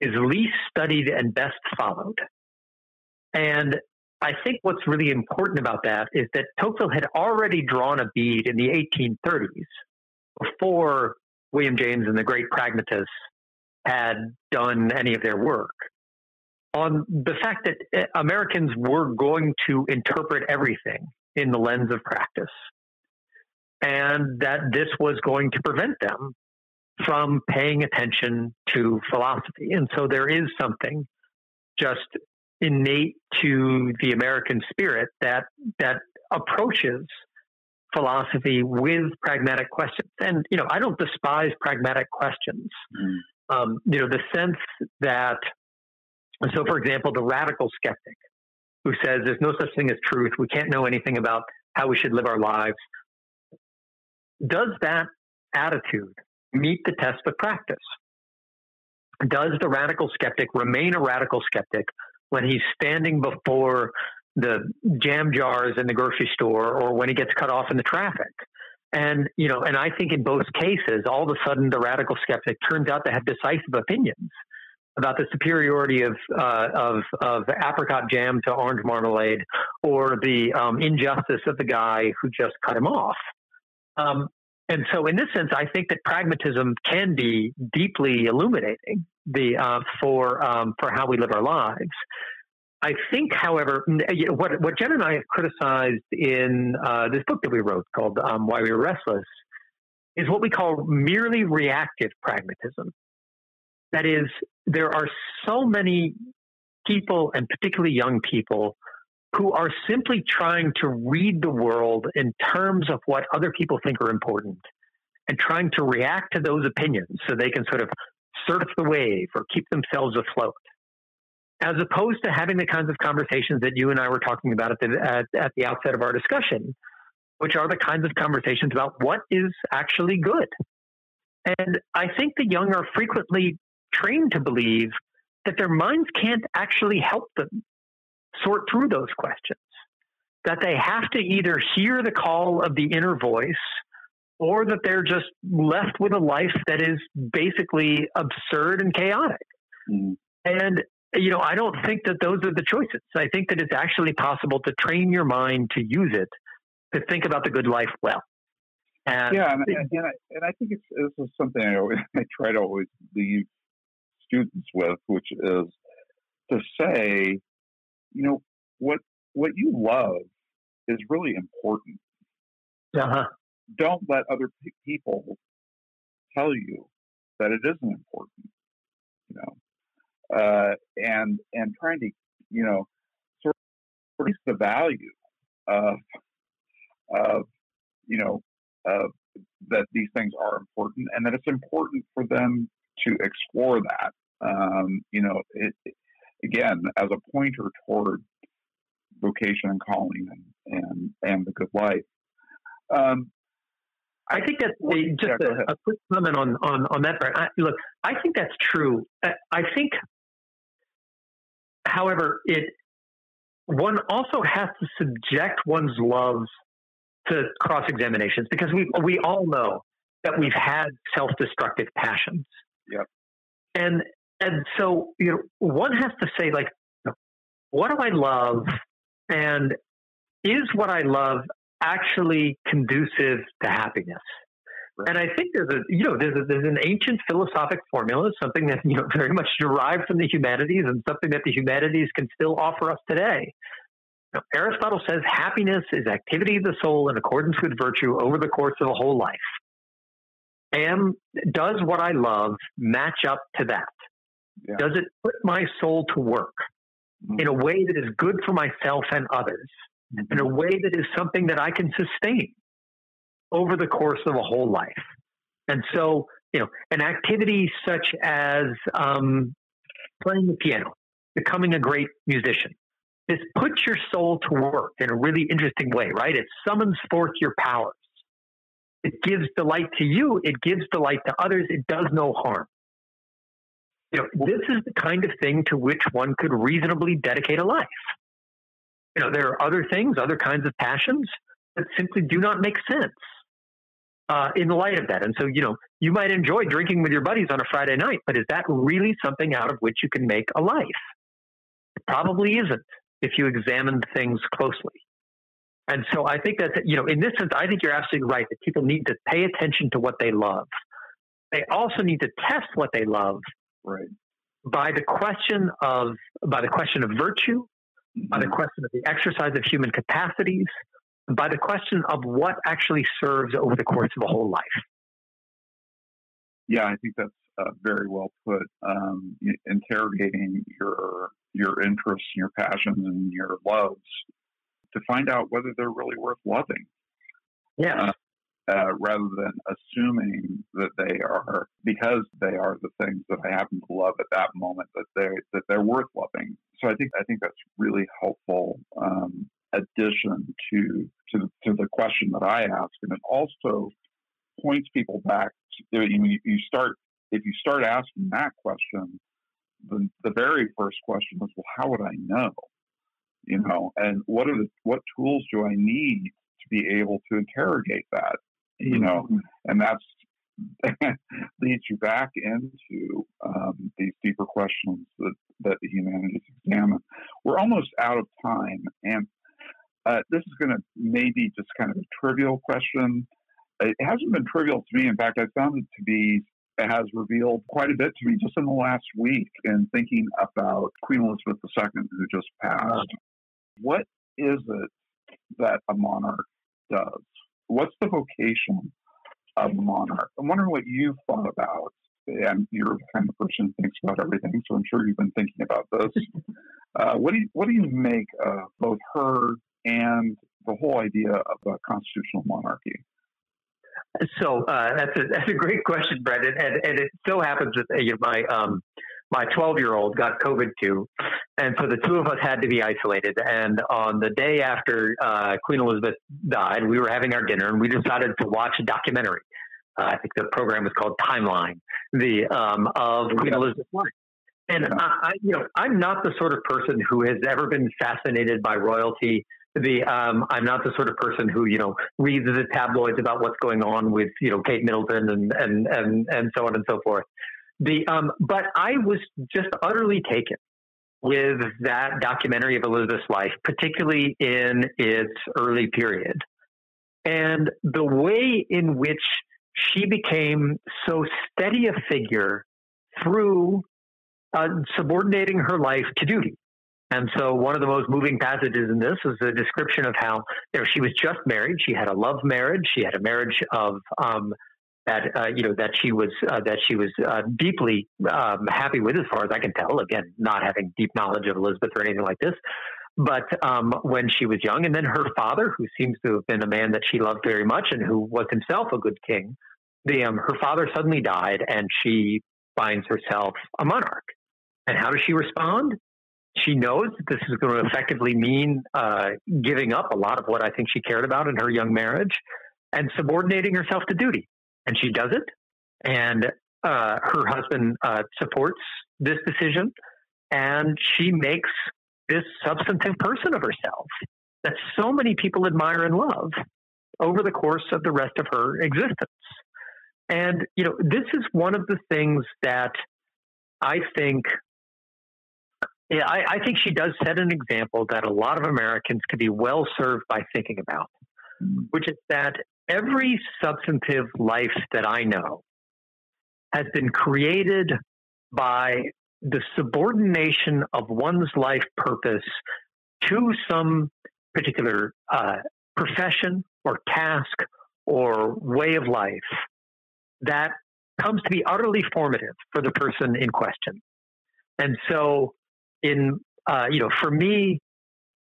is least studied and best followed. And I think what's really important about that is that Tocqueville had already drawn a bead in the 1830s before William James and the great pragmatists had done any of their work on the fact that eh, Americans were going to interpret everything in the lens of practice and that this was going to prevent them from paying attention to philosophy. And so there is something just innate to the American spirit that that approaches philosophy with pragmatic questions. And you know, I don't despise pragmatic questions. Mm. Um, you know, the sense that so, for example, the radical skeptic who says there's no such thing as truth, we can't know anything about how we should live our lives. Does that attitude meet the test of practice? Does the radical skeptic remain a radical skeptic when he's standing before the jam jars in the grocery store or when he gets cut off in the traffic? And, you know, and I think in both cases, all of a sudden the radical skeptic turns out to have decisive opinions about the superiority of, uh, of, of apricot jam to orange marmalade or the um, injustice of the guy who just cut him off. Um, and so, in this sense, I think that pragmatism can be deeply illuminating the uh, for um, for how we live our lives. I think, however, what what Jen and I have criticized in uh, this book that we wrote called um, "Why We Are Restless" is what we call merely reactive pragmatism. That is, there are so many people, and particularly young people, who are simply trying to read the world in terms of what other people think are important and trying to react to those opinions so they can sort of surf the wave or keep themselves afloat. As opposed to having the kinds of conversations that you and I were talking about at the, at, at the outset of our discussion, which are the kinds of conversations about what is actually good. And I think the young are frequently trained to believe that their minds can't actually help them sort through those questions. That they have to either hear the call of the inner voice or that they're just left with a life that is basically absurd and chaotic. Mm. And, you know, I don't think that those are the choices. I think that it's actually possible to train your mind to use it to think about the good life well. And yeah, and, and, and, I, and I think it's, this is something I, always, I try to always leave students with, which is to say, you know, what what you love is really important. Uh-huh. Don't let other people tell you that it isn't important. You know, uh, and and trying to you know sort of increase the value of of you know of that these things are important and that it's important for them to explore that um, you know, it, again, as a pointer toward vocation and calling and and, and the good life. Um, I think that just yeah, a, a, quick comment on on on that part. I, look, I think that's true. I think, however, it one also has to subject one's love to cross examinations because we we all know that we've had self destructive passions. Yep. And and so you know one has to say like what do i love? And is what i love actually conducive to happiness? Right. and i think there's a you know there's a, there's an ancient philosophic formula something that you know very much derived from the humanities and something that the humanities can still offer us today. Now, aristotle says happiness is activity of the soul in accordance with virtue over the course of a whole life. Am does what i love match up to that yeah. Does it put my soul to work mm-hmm. in a way that is good for myself and others? in a way that is something that I can sustain over the course of a whole life. And so, you know, an activity such as um, playing the piano, becoming a great musician, this puts your soul to work in a really interesting way, right? It summons forth your powers. It gives delight to you. It gives delight to others. It does no harm. You know, this is the kind of thing to which one could reasonably dedicate a life. You know, there are other things, other kinds of passions that simply do not make sense uh, in the light of that. And so, you know, you might enjoy drinking with your buddies on a Friday night, but is that really something out of which you can make a life? It probably isn't if you examine things closely. And so I think that, you know, in this sense, I think you're absolutely right that people need to pay attention to what they love. They also need to test what they love right. by the question of, by the question of virtue, mm-hmm. by the mm-hmm. question of the exercise of human capacities, by the question of what actually serves over the course of a whole life. Yeah, I think that's uh, very well put. Um, interrogating your your interests, and your passions, and your loves to find out whether they're really worth loving. Yeah. Uh, uh, rather than assuming that they are because they are the things that I happen to love at that moment that they that they're worth loving. So I think I think that's really helpful um, addition to, to to the question that I ask, and it also points people back. To, you, you start if you start asking that question, the the very first question is, well, how would I know? You know, and what are the what tools do I need to be able to interrogate that? You know, mm-hmm. and that's leads you back into um, these deeper questions that, that the humanities examine. We're almost out of time, and uh, this is going to maybe just kind of a trivial question. It hasn't been trivial to me. In fact, I found it to be it has revealed quite a bit to me just in the last week in thinking about Queen Elizabeth II, who just passed. What is it that a monarch does? What's the vocation of a monarch? I'm wondering what you've thought about. And you're the kind of person who thinks about everything, so I'm sure you've been thinking about this. uh, what do you what do you make of both her and the whole idea of a constitutional monarchy? So uh, that's a that's a great question, Brendan, and, and it so happens that you know, my um, my 12 year old got COVID too, and so the two of us had to be isolated. And on the day after uh, Queen Elizabeth died, we were having our dinner, and we decided to watch a documentary. Uh, I think the program was called Timeline, the um, of Queen Elizabeth's life. And I, I, you know, I'm not the sort of person who has ever been fascinated by royalty the um, I'm not the sort of person who you know reads the tabloids about what's going on with you know Kate Middleton and and and and so on and so forth. The um, but I was just utterly taken with that documentary of Elizabeth's life, particularly in its early period, and the way in which she became so steady a figure through uh, subordinating her life to duty. And so one of the most moving passages in this is a description of how you know she was just married. She had a love marriage. She had a marriage of um, that uh, you know that she was uh, that she was uh, deeply um, happy with, as far as I can tell. Again, not having deep knowledge of Elizabeth or anything like this, but um, when she was young, and then her father, who seems to have been a man that she loved very much and who was himself a good king, the um, her father suddenly died, and she finds herself a monarch. And how does she respond? she knows that this is going to effectively mean uh, giving up a lot of what I think she cared about in her young marriage and subordinating herself to duty. And she does it. And uh, her husband uh, supports this decision. And she makes this substantive person of herself that so many people admire and love over the course of the rest of her existence. And, you know, this is one of the things that I think yeah, I, I, think she does set an example that a lot of Americans could be well served by thinking about, which is that every substantive life that I know has been created by the subordination of one's life purpose to some particular uh, profession or task or way of life that comes to be utterly formative for the person in question. And so in uh, you know, for me,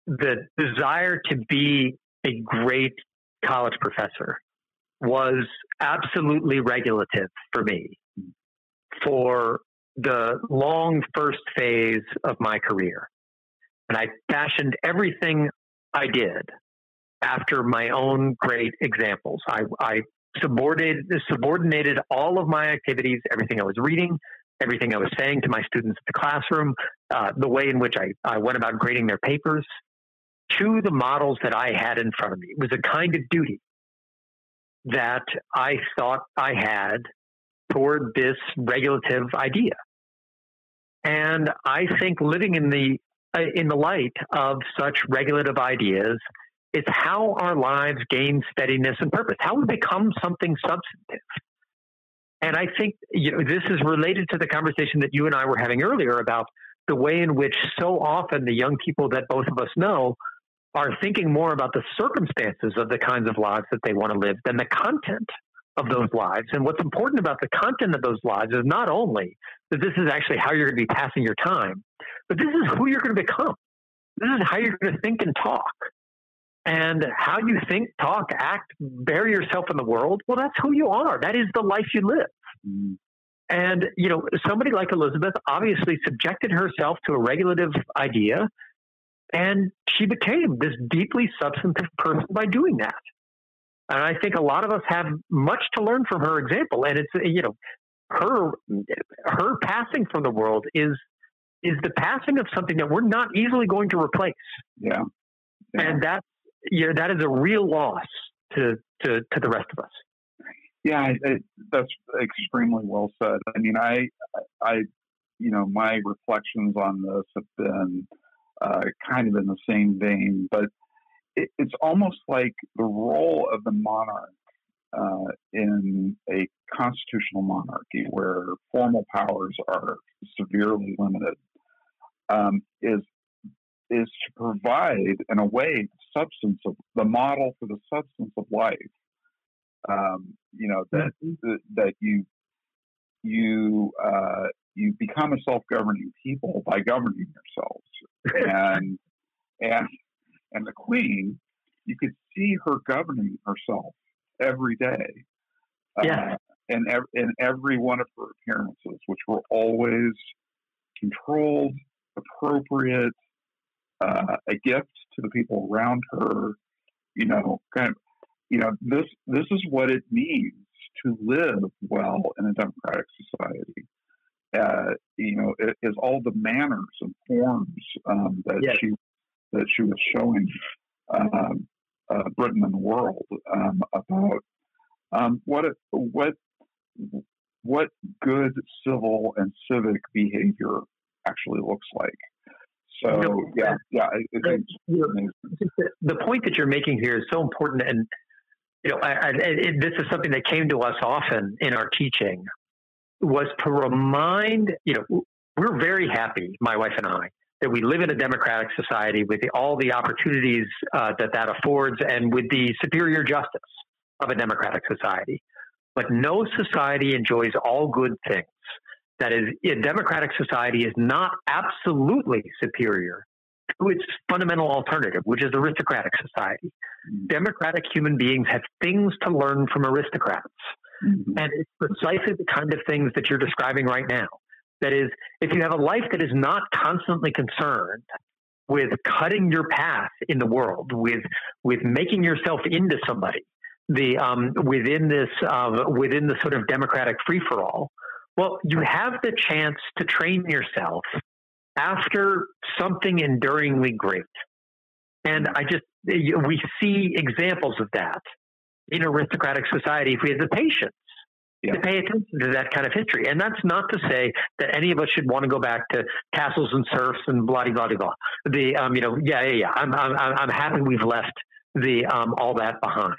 the desire to be a great college professor was absolutely regulative for me for the long first phase of my career. And I fashioned everything I did after my own great examples. I, I subordinated, subordinated all of my activities, everything I was reading, everything I was saying to my students in the classroom, uh, the way in which I, I went about grading their papers, to the models that I had in front of me. It was a kind of duty that I thought I had toward this regulative idea. And I think living in the uh, in the light of such regulative ideas is how our lives gain steadiness and purpose, how we become something substantive. And I think you know, this is related to the conversation that you and I were having earlier about the way in which so often the young people that both of us know are thinking more about the circumstances of the kinds of lives that they want to live than the content of those lives. And what's important about the content of those lives is not only that this is actually how you're going to be passing your time, but this is who you're going to become. This is how you're going to think and talk. And how you think, talk, act, bury yourself in the world, well, that's who you are. That is the life you live. Mm-hmm. And, you know, somebody like Elizabeth obviously subjected herself to a regulative idea and she became this deeply substantive person by doing that. And I think a lot of us have much to learn from her example. And it's, you know, her, her passing from the world is, is the passing of something that we're not easily going to replace. Yeah. yeah. And that, you know, that is a real loss to, to, to the rest of us. Yeah, I, I, that's extremely well said. I mean, I, I, you know, my reflections on this have been uh, kind of in the same vein, but it, it's almost like the role of the monarch uh, in a constitutional monarchy where formal powers are severely limited um, is is to provide, in a way, the substance of the model for the substance of life. Um, you know that mm-hmm. that you you uh, you become a self-governing people by governing yourselves, and and and the queen, you could see her governing herself every day. Yeah. Uh, in, ev- in every one of her appearances, which were always controlled, appropriate, uh, a gift to the people around her. You know, kind of, you know, this this is what it means to live well in a democratic society. Uh, you know, it is all the manners and forms um, that yes. she that she was showing um, uh, Britain and the world um, about um, what it, what what good civil and civic behavior actually looks like. So know, yeah, yeah. It, the point that you're making here is so important, and you know, I, I, it, this is something that came to us often in our teaching was to remind, you know, we're very happy, my wife and I, that we live in a democratic society with the, all the opportunities uh, that that affords and with the superior justice of a democratic society. But no society enjoys all good things. That is, a democratic society is not absolutely superior to its fundamental alternative, which is aristocratic society. Mm-hmm. Democratic human beings have things to learn from aristocrats. Mm-hmm. And it's precisely the kind of things that you're describing right now. That is, if you have a life that is not constantly concerned with cutting your path in the world, with with making yourself into somebody, the um, within this uh, within the sort of democratic free for all, well, you have the chance to train yourself after something enduringly great. And I just we see examples of that in aristocratic society if we have the patience yeah. to pay attention to that kind of history. And that's not to say that any of us should want to go back to castles and serfs and blah blah blah. The um, you know, yeah, yeah, yeah. I'm I'm I'm happy we've left the um, all that behind.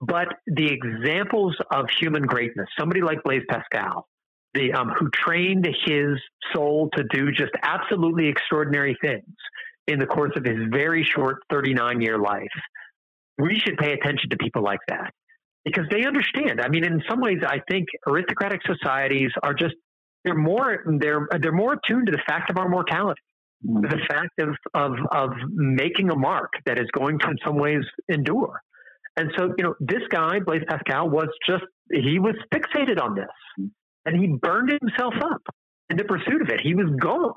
But the examples of human greatness, somebody like Blaise Pascal, the um, who trained his soul to do just absolutely extraordinary things in the course of his very short 39 year life. We should pay attention to people like that because they understand. I mean, in some ways, I think aristocratic societies are just they're more they're they're more attuned to the fact of our mortality. mm-hmm. the fact of, of, of making a mark that is going to, in some ways, endure. And so, you know, this guy, Blaise Pascal, was just, he was fixated on this mm-hmm. and he burned himself up in the pursuit of it. He was gone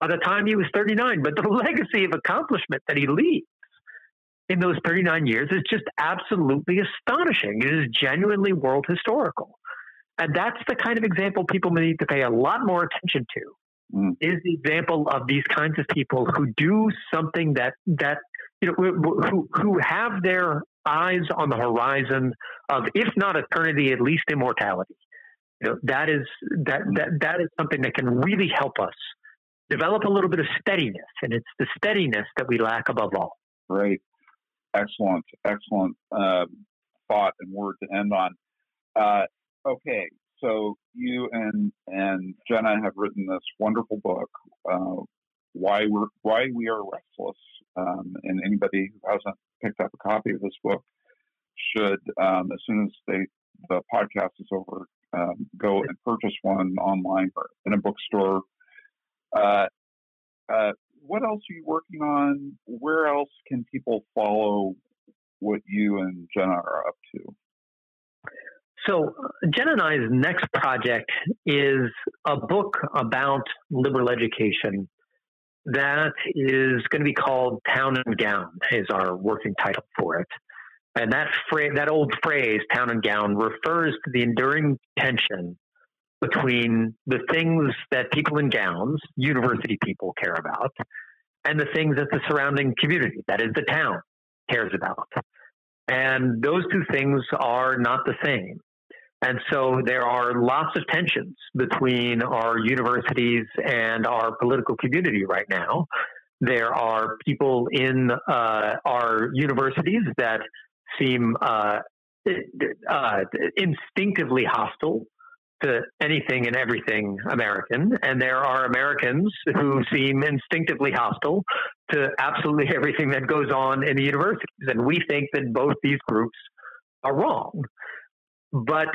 by the time he was 39. But the legacy of accomplishment that he leaves in those 39 years is just absolutely astonishing. It is genuinely world historical. And that's the kind of example people need to pay a lot more attention to. Mm. Is the example of these kinds of people who do something that that you know who who have their eyes on the horizon of if not eternity at least immortality. You know that is that that that is something that can really help us develop a little bit of steadiness, and it's the steadiness that we lack above all. Right. Excellent, excellent uh, thought and word to end on. Uh, okay, so you and and Jenna have written this wonderful book, uh, why we're why we are restless, um, and anybody who hasn't picked up a copy of this book should, um, as soon as they the podcast is over, um, go and purchase one online or in a bookstore. Uh, uh, what else are you working on? Where else can people follow what you and Jenna are up to? So, Jen and I's next project is a book about liberal education that is going to be called Town and Gown, is our working title for it. And that phrase, that old phrase, town and gown, refers to the enduring tension between the things that people in gowns, university people, care about, and the things that the surrounding community, that is the town, cares about. And those two things are not the same. And so there are lots of tensions between our universities and our political community right now. There are people in uh, our universities that seem uh, uh, instinctively hostile to anything and everything American, and there are Americans who seem instinctively hostile to absolutely everything that goes on in the universities. And we think that both these groups are wrong. But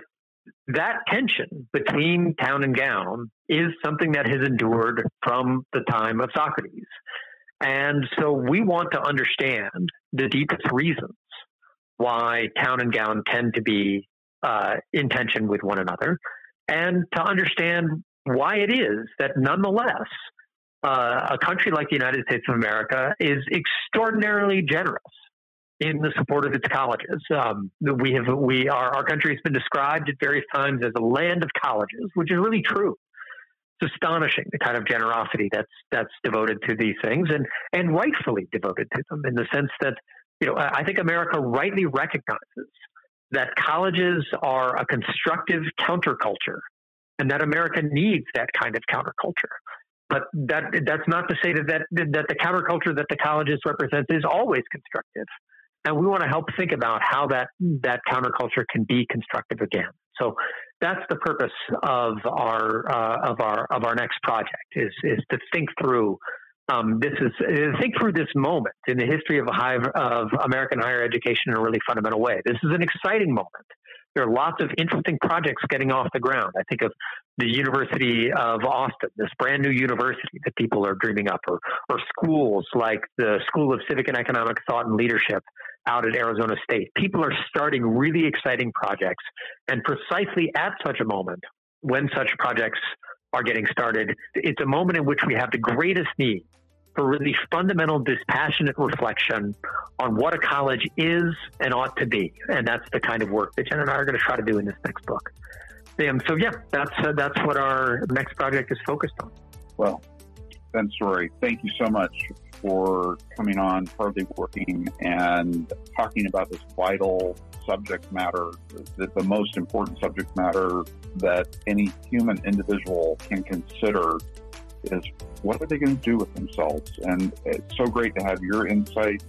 that tension between town and gown is something that has endured from the time of Socrates. And so we want to understand the deepest reasons why town and gown tend to be uh, in tension with one another and to understand why it is that nonetheless uh, a country like the United States of America is extraordinarily generous in the support of its colleges. Um, we have we our, our country has been described at various times as a land of colleges, which is really true. It's astonishing the kind of generosity that's that's devoted to these things, and and rightfully devoted to them in the sense that you know I think America rightly recognizes that colleges are a constructive counterculture, and that America needs that kind of counterculture. But that that's not to say that that, that the counterculture that the colleges represent is always constructive and we want to help think about how that that counterculture can be constructive again. So that's the purpose of our uh, of our of our next project is is to think through. Um, this is think through this moment in the history of high, of American higher education in a really fundamental way. This is an exciting moment. There are lots of interesting projects getting off the ground. I think of the University of Austin, this brand new university that people are dreaming up, or, or schools like the School of Civic and Economic Thought and Leadership out at Arizona State. People are starting really exciting projects. And precisely at such a moment, when such projects are getting started, it's a moment in which we have the greatest need for really fundamental, dispassionate reflection on what a college is and ought to be. And that's the kind of work that Jen and I are going to try to do in this next book. Um, so, yeah, that's, uh, that's what our next project is focused on. Well, Ben Storey, thank you so much for coming on Hardly Working and talking about this vital subject matter, the, the most important subject matter that any human individual can consider is what are they going to do with themselves? And it's so great to have your insight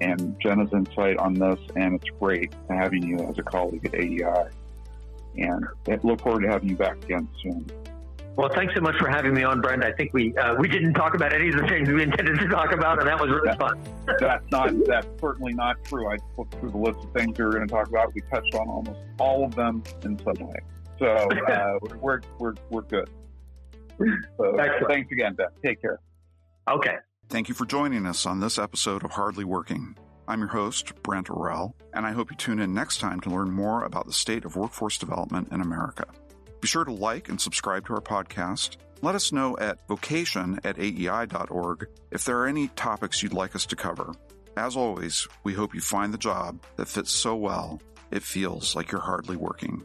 and Jenna's insight on this, and it's great having you as a colleague at AEI. And I look forward to having you back again soon. Well, thanks so much for having me on, Brent. I think we uh, we didn't talk about any of the things we intended to talk about, and that was really that, fun. that's not that's certainly not true. I looked through the list of things we were going to talk about. We touched on almost all of them in some way. So uh, we're we're we're good. So thanks again, Ben. Take care. Okay. Thank you for joining us on this episode of Hardly Working. I'm your host, Brent Orrell, and I hope you tune in next time to learn more about the state of workforce development in America. Be sure to like and subscribe to our podcast. Let us know at vocation at aei.org if there are any topics you'd like us to cover. As always, we hope you find the job that fits so well it feels like you're hardly working.